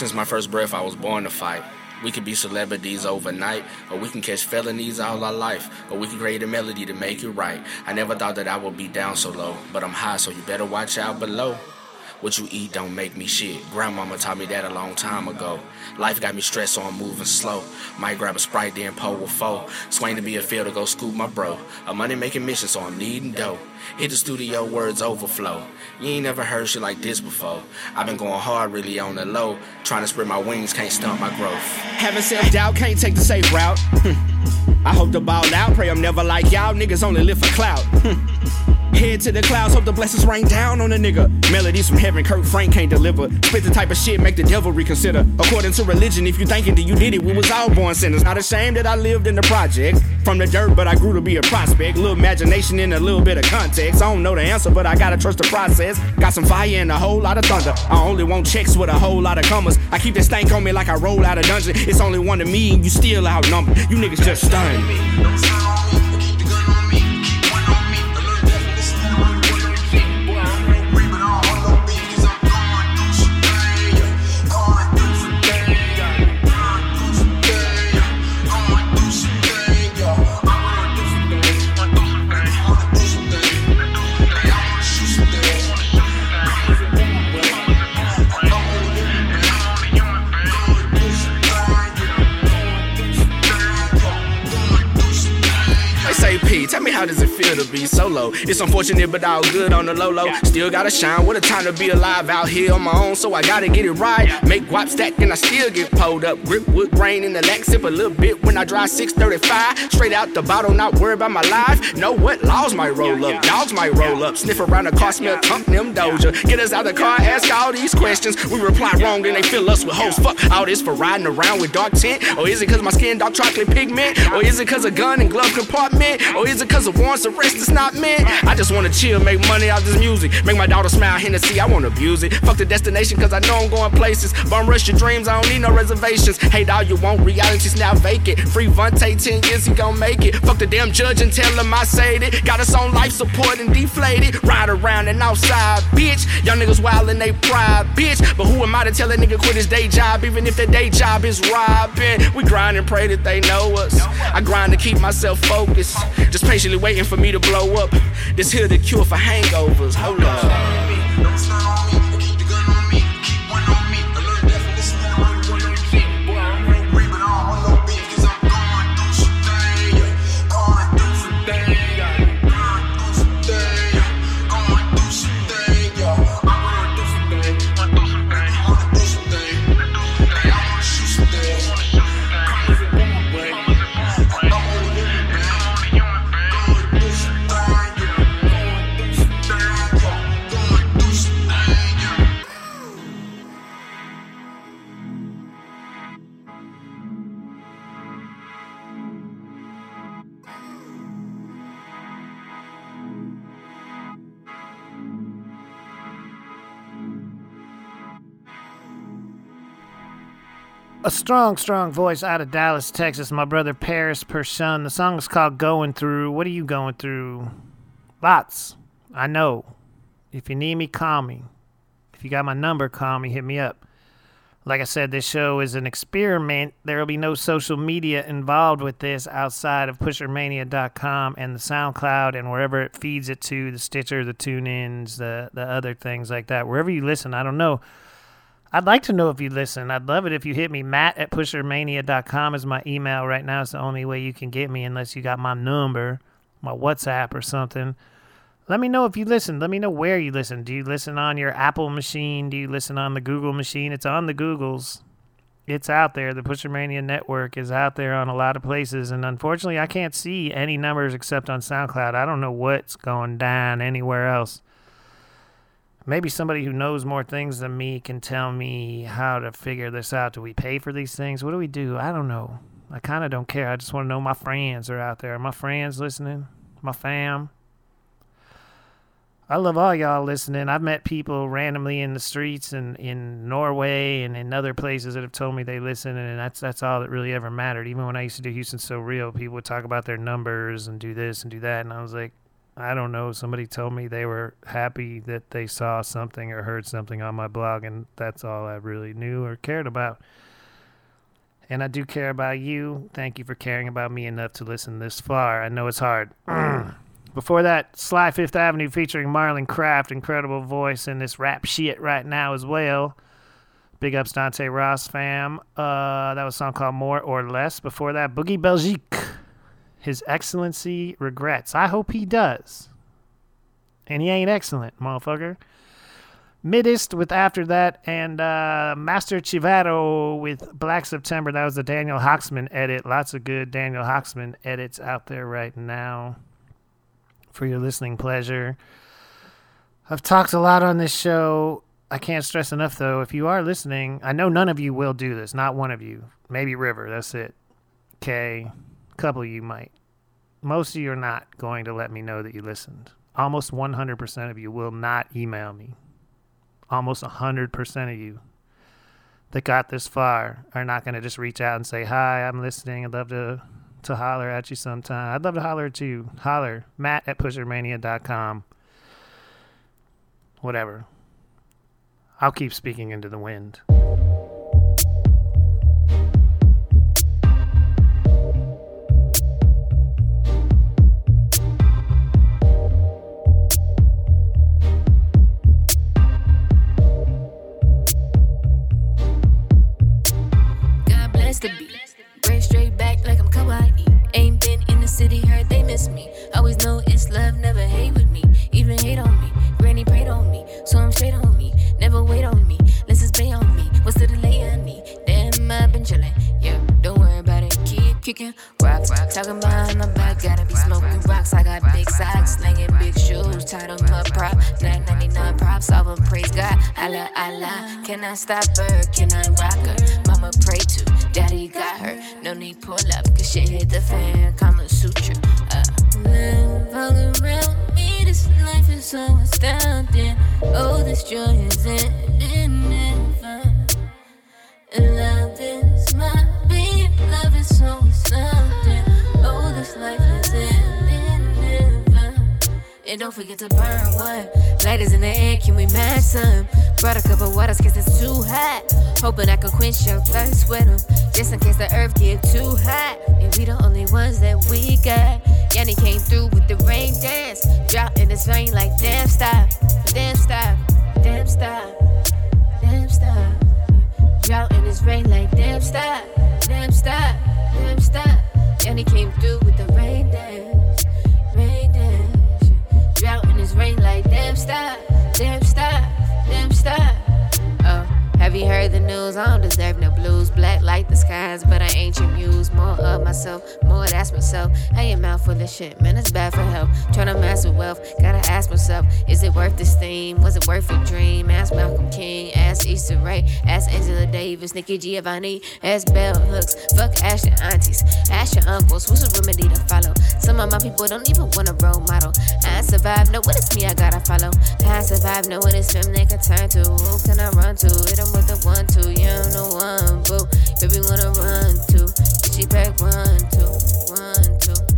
Since my first breath, I was born to fight. We could be celebrities overnight, or we can catch felonies all our life, or we can create a melody to make it right. I never thought that I would be down so low, but I'm high, so you better watch out below. What you eat don't make me shit. Grandmama taught me that a long time ago. Life got me stressed, so I'm moving slow. Might grab a sprite, then pull with four. Swing to be a field to go scoop my bro. A money making mission, so I'm needing dough. Hit the studio, words overflow. You ain't never heard shit like this before. I've been going hard, really on the low. Trying to spread my wings, can't stunt my growth. Having self doubt, can't take the safe route. I hope to ball out, pray I'm never like y'all. Niggas only live for clout. Head to the clouds, hope the blessings rain down on a nigga. Melodies from heaven, Kirk Franklin can't deliver. Spit the type of shit make the devil reconsider. According to religion, if you thinking that you did it, we was all born sinners. Not ashamed that I lived in the projects. From the dirt, but I grew to be a prospect. Little imagination and a little bit of context. I don't know the answer, but I gotta trust the process. Got some fire and a whole lot of thunder. I only want checks with a whole lot of commas. I keep this stank on me like I roll out of dungeon. It's only one to me, and you still outnumbered. You niggas just stunned how does it feel to be solo? It's unfortunate, but all good on the low low. Still gotta shine. What a time to be alive out here on my own, so I gotta get it right. Make guap stack and I still get pulled up. Grip wood grain in the lack, sip a little bit when I drive 635. Straight out the bottle, not worried about my life. Know what? Laws might roll up, dogs might roll up. Sniff around the car, smell tunk them doja. Get us out the car, ask all these questions. We reply wrong and they fill us with hoes. Fuck all this for riding around with dark tint. Or is it cause my skin dark chocolate pigment? Or is it cause a gun and glove compartment? Or is it cause of warrants arrest is not meant? I just wanna chill, make money out this music. Make my daughter smile, Hennessy, I wanna abuse it. Fuck the destination cause I know I'm going places. Bum rush your dreams, I don't need no reservations. Hate all you want, reality's now vacant. Free Vontae, 10 years, he gon' make it. Fuck the damn judge and tell him I said it. Got us on life support and deflated. Ride around and outside, bitch. Y'all niggas wild and they pride, bitch. But who am I to tell a nigga quit his day job, even if that day job is robbing? We grind and pray that they know us. I grind to keep myself focused. Just patiently waiting for me to blow up. This here the cure for hangovers. Hold up. A strong, strong voice out of Dallas, Texas. My brother Paris Person. The song is called Going Through. What are you going through? Lots. I know. If you need me, call me. If you got my number, call me. Hit me up. Like I said, this show is an experiment. There will be no social media involved with this outside of pushermania.com and the SoundCloud and wherever it feeds it to the Stitcher, the TuneIns, the, the other things like that. Wherever you listen, I don't know. I'd like to know if you listen. I'd love it if you hit me. Matt at pushermania.com is my email right now. It's the only way you can get me unless you got my number, my WhatsApp or something. Let me know if you listen. Let me know where you listen. Do you listen on your Apple machine? Do you listen on the Google machine? It's on the Googles. It's out there. The Pushermania network is out there on a lot of places. And unfortunately, I can't see any numbers except on SoundCloud. I don't know what's going down anywhere else. Maybe somebody who knows more things than me can tell me how to figure this out. Do we pay for these things? What do we do? I don't know. I kind of don't care. I just want to know my friends are out there. Are my friends listening? My fam? I love all y'all listening. I've met people randomly in the streets and in Norway and in other places that have told me they listen, and that's that's all that really ever mattered. Even when I used to do Houston So Real, people would talk about their numbers and do this and do that, and I was like, I don't know. Somebody told me they were happy that they saw something or heard something on my blog, and that's all I really knew or cared about. And I do care about you. Thank you for caring about me enough to listen this far. I know it's hard. Before that, Sly Fifth Avenue featuring Marlon Craft, incredible voice in this rap shit right now as well. Big ups Dante Ross fam. Uh, that was a song called More or Less. Before that, Boogie Belgique. His Excellency regrets. I hope he does. And he ain't excellent, motherfucker. Midist with After That, and uh, Master Chivaro with Black September. That was the Daniel Haaksman edit. Lots of good Daniel Haaksman edits out there right now for your listening pleasure. I've talked a lot on this show. I can't stress enough, though, if you are listening, I know none of you will do this. Not one of you. Maybe River. That's it. Okay. Couple of you might. Most of you are not going to let me know that you listened. Almost 100% of you will not email me. Almost 100% of you that got this far are not going to just reach out and say, Hi, I'm listening. I'd love to, to holler at you sometime. I'd love to holler at you. Holler. Matt at pushermania.com. Whatever. I'll keep speaking into the wind. In the city, heard they miss me. Always know it's love, never hate with me. Even hate on me. Granny prayed on me, so I'm straight on me. Never wait on me, let's just play on me. What's the delay on me? Damn, I've been chillin'. Yeah, don't worry about it. Keep kicking rocks. Talking behind my back, gotta be smoking rocks. I got big socks, slinging big shoes. Tied them up prop. 999 props, all them praise God. Allah, Allah. Can I stop her? Can I rock her? Mama pray to, daddy got her. No need pull up, cause shit hit the fan. Kama Sutra. Uh. Live all around me, this life is so astounding. Oh, this joy is ending never. And love is my being, love is so astounding. Oh, this life. And don't forget to burn one. Lighters in the air, can we match some? Brought a cup of water, cause it's too hot. Hoping I can quench your thirst with them. Just in case the earth get too hot. And we the only ones that we got. Yanni came through with the rain dance. Drop in this rain like damn stop. Damn stop. Damn stop. Damn stop. Drought in this rain like damn stop. Damn stop. Damn stop. Yanni came through with the rain dance. Rain have you heard the news? I don't deserve no blues. Black like the skies, but I ain't your muse. More of myself, more that's myself. I ain't mouth full of shit, man, it's bad for health. Tryna master wealth, gotta ask myself, is it worth this theme? Was it worth a dream? Ask Malcolm King, ask Issa Rae, ask Angela Davis, Nikki Giovanni, ask Bell Hooks, fuck ask your aunties, ask your uncles, who's a remedy to follow? Some of my people don't even want a role model. I survive, what it's me, I gotta follow. I survive, what it's them they can turn to. Who can I run to? Hit 'em with the one, two, yeah, I'm the one, boo. Baby, wanna run to. She back one, two, one, two,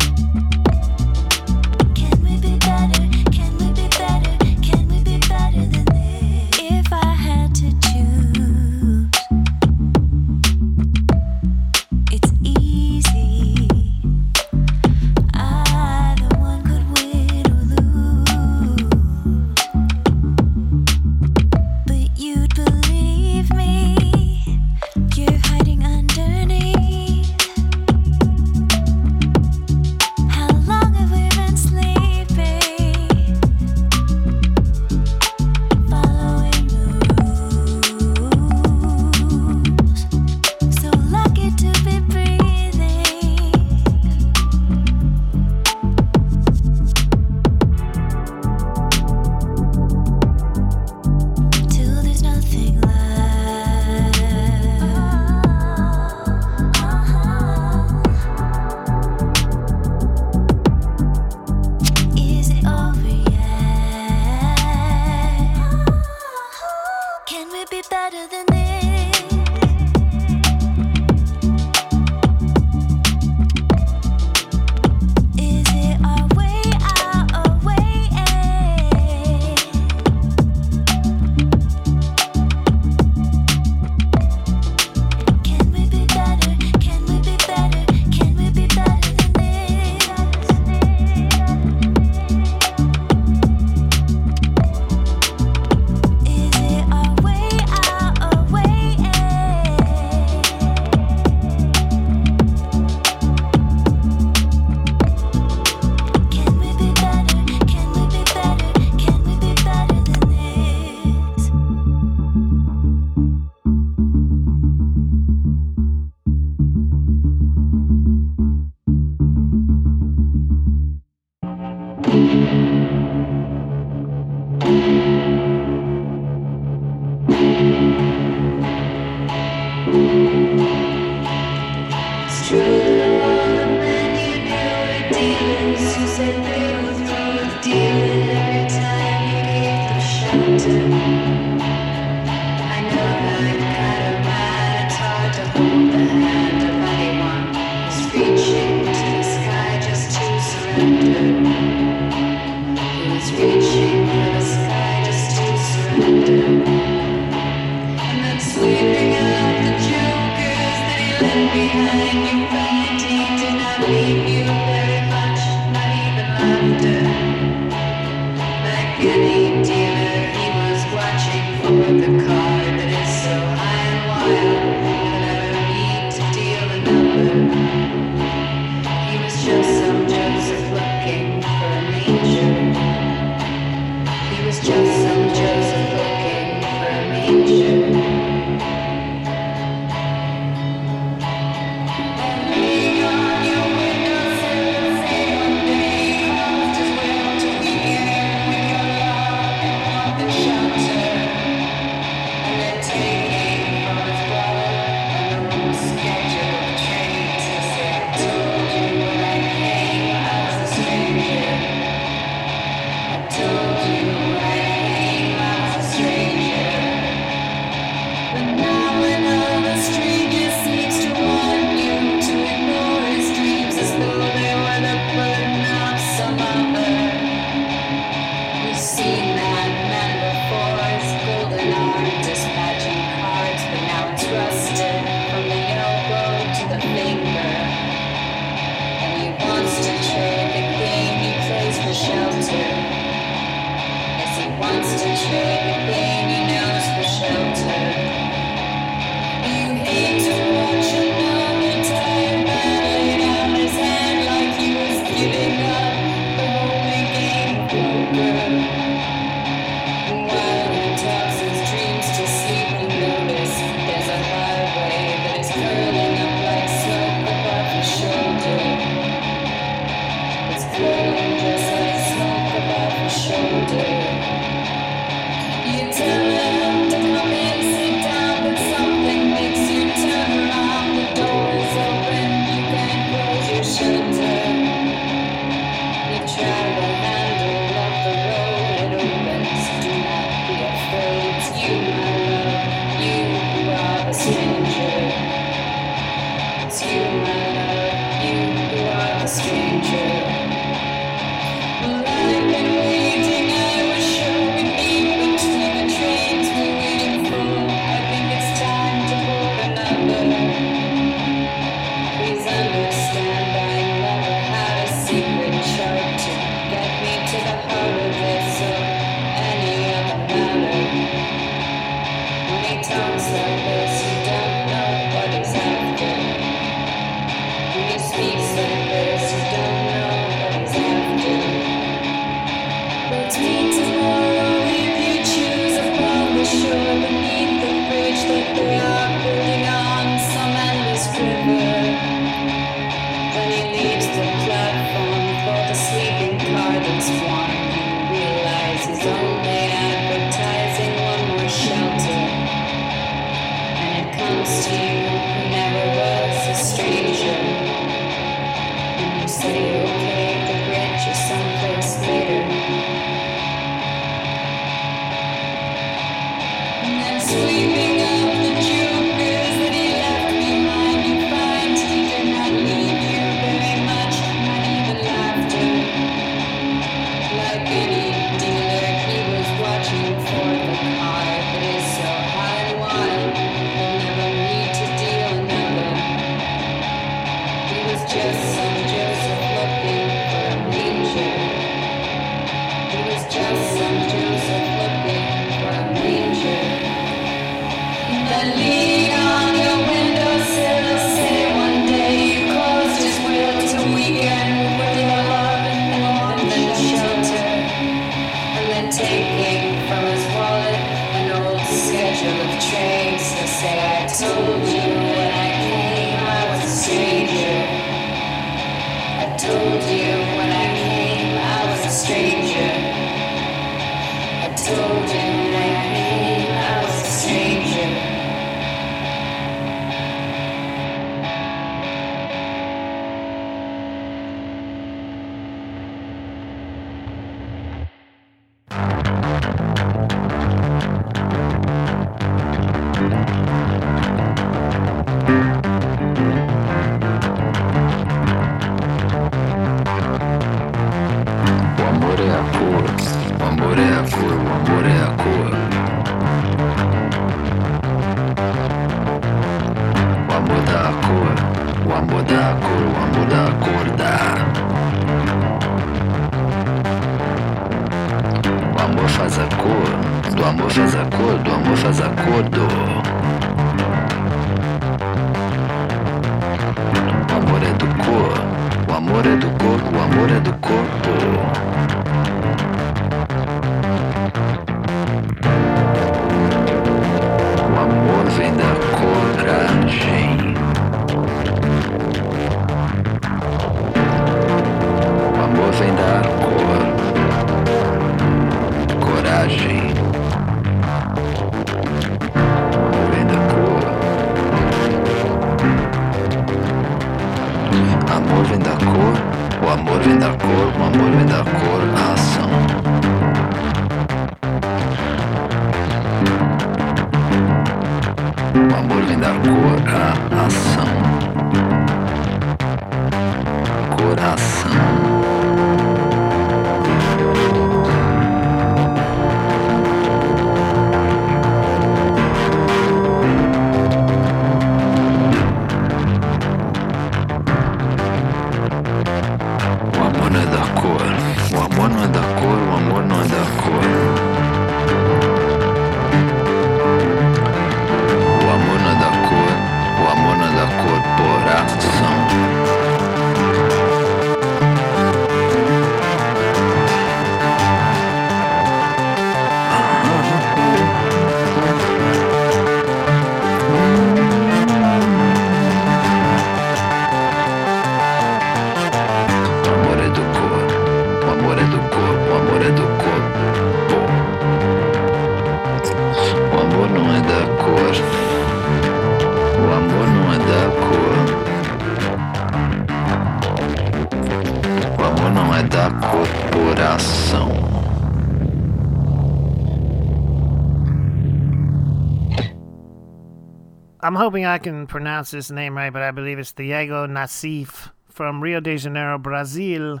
I'm hoping I can pronounce this name right, but I believe it's Diego Nassif from Rio de Janeiro, Brazil.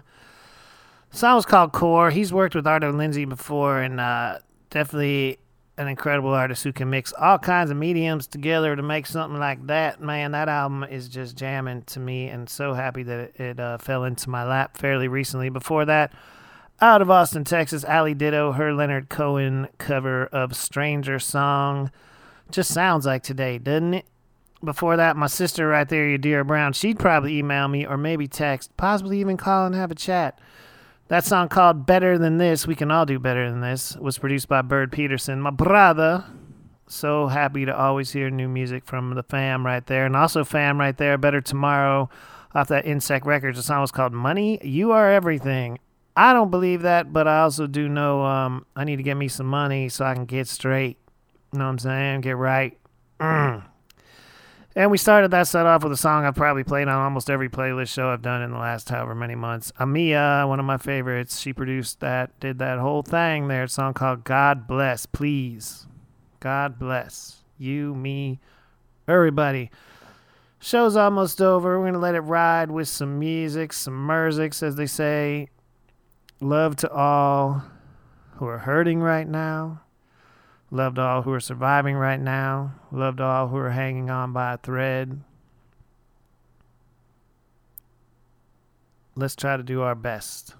song was called Core. He's worked with Arto Lindsay before, and uh, definitely an incredible artist who can mix all kinds of mediums together to make something like that. Man, that album is just jamming to me, and so happy that it, it uh, fell into my lap fairly recently. Before that, out of Austin, Texas, Ali Ditto, her Leonard Cohen cover of Stranger Song. Just sounds like today, doesn't it? Before that, my sister right there, Yadira Brown, she'd probably email me or maybe text, possibly even call and have a chat. That song called Better Than This, We Can All Do Better Than This, was produced by Bird Peterson, my brother. So happy to always hear new music from the fam right there. And also, fam right there, Better Tomorrow off that Insect Records. The song was called Money, You Are Everything. I don't believe that, but I also do know um, I need to get me some money so I can get straight. Know what I'm saying? Get right. Mm. And we started that set off with a song I've probably played on almost every playlist show I've done in the last however many months. Amia, one of my favorites, she produced that, did that whole thing there. A song called God Bless, Please. God bless you, me, everybody. Show's almost over. We're going to let it ride with some music, some merzics, as they say. Love to all who are hurting right now. Love to all who are surviving right now. Love to all who are hanging on by a thread. Let's try to do our best.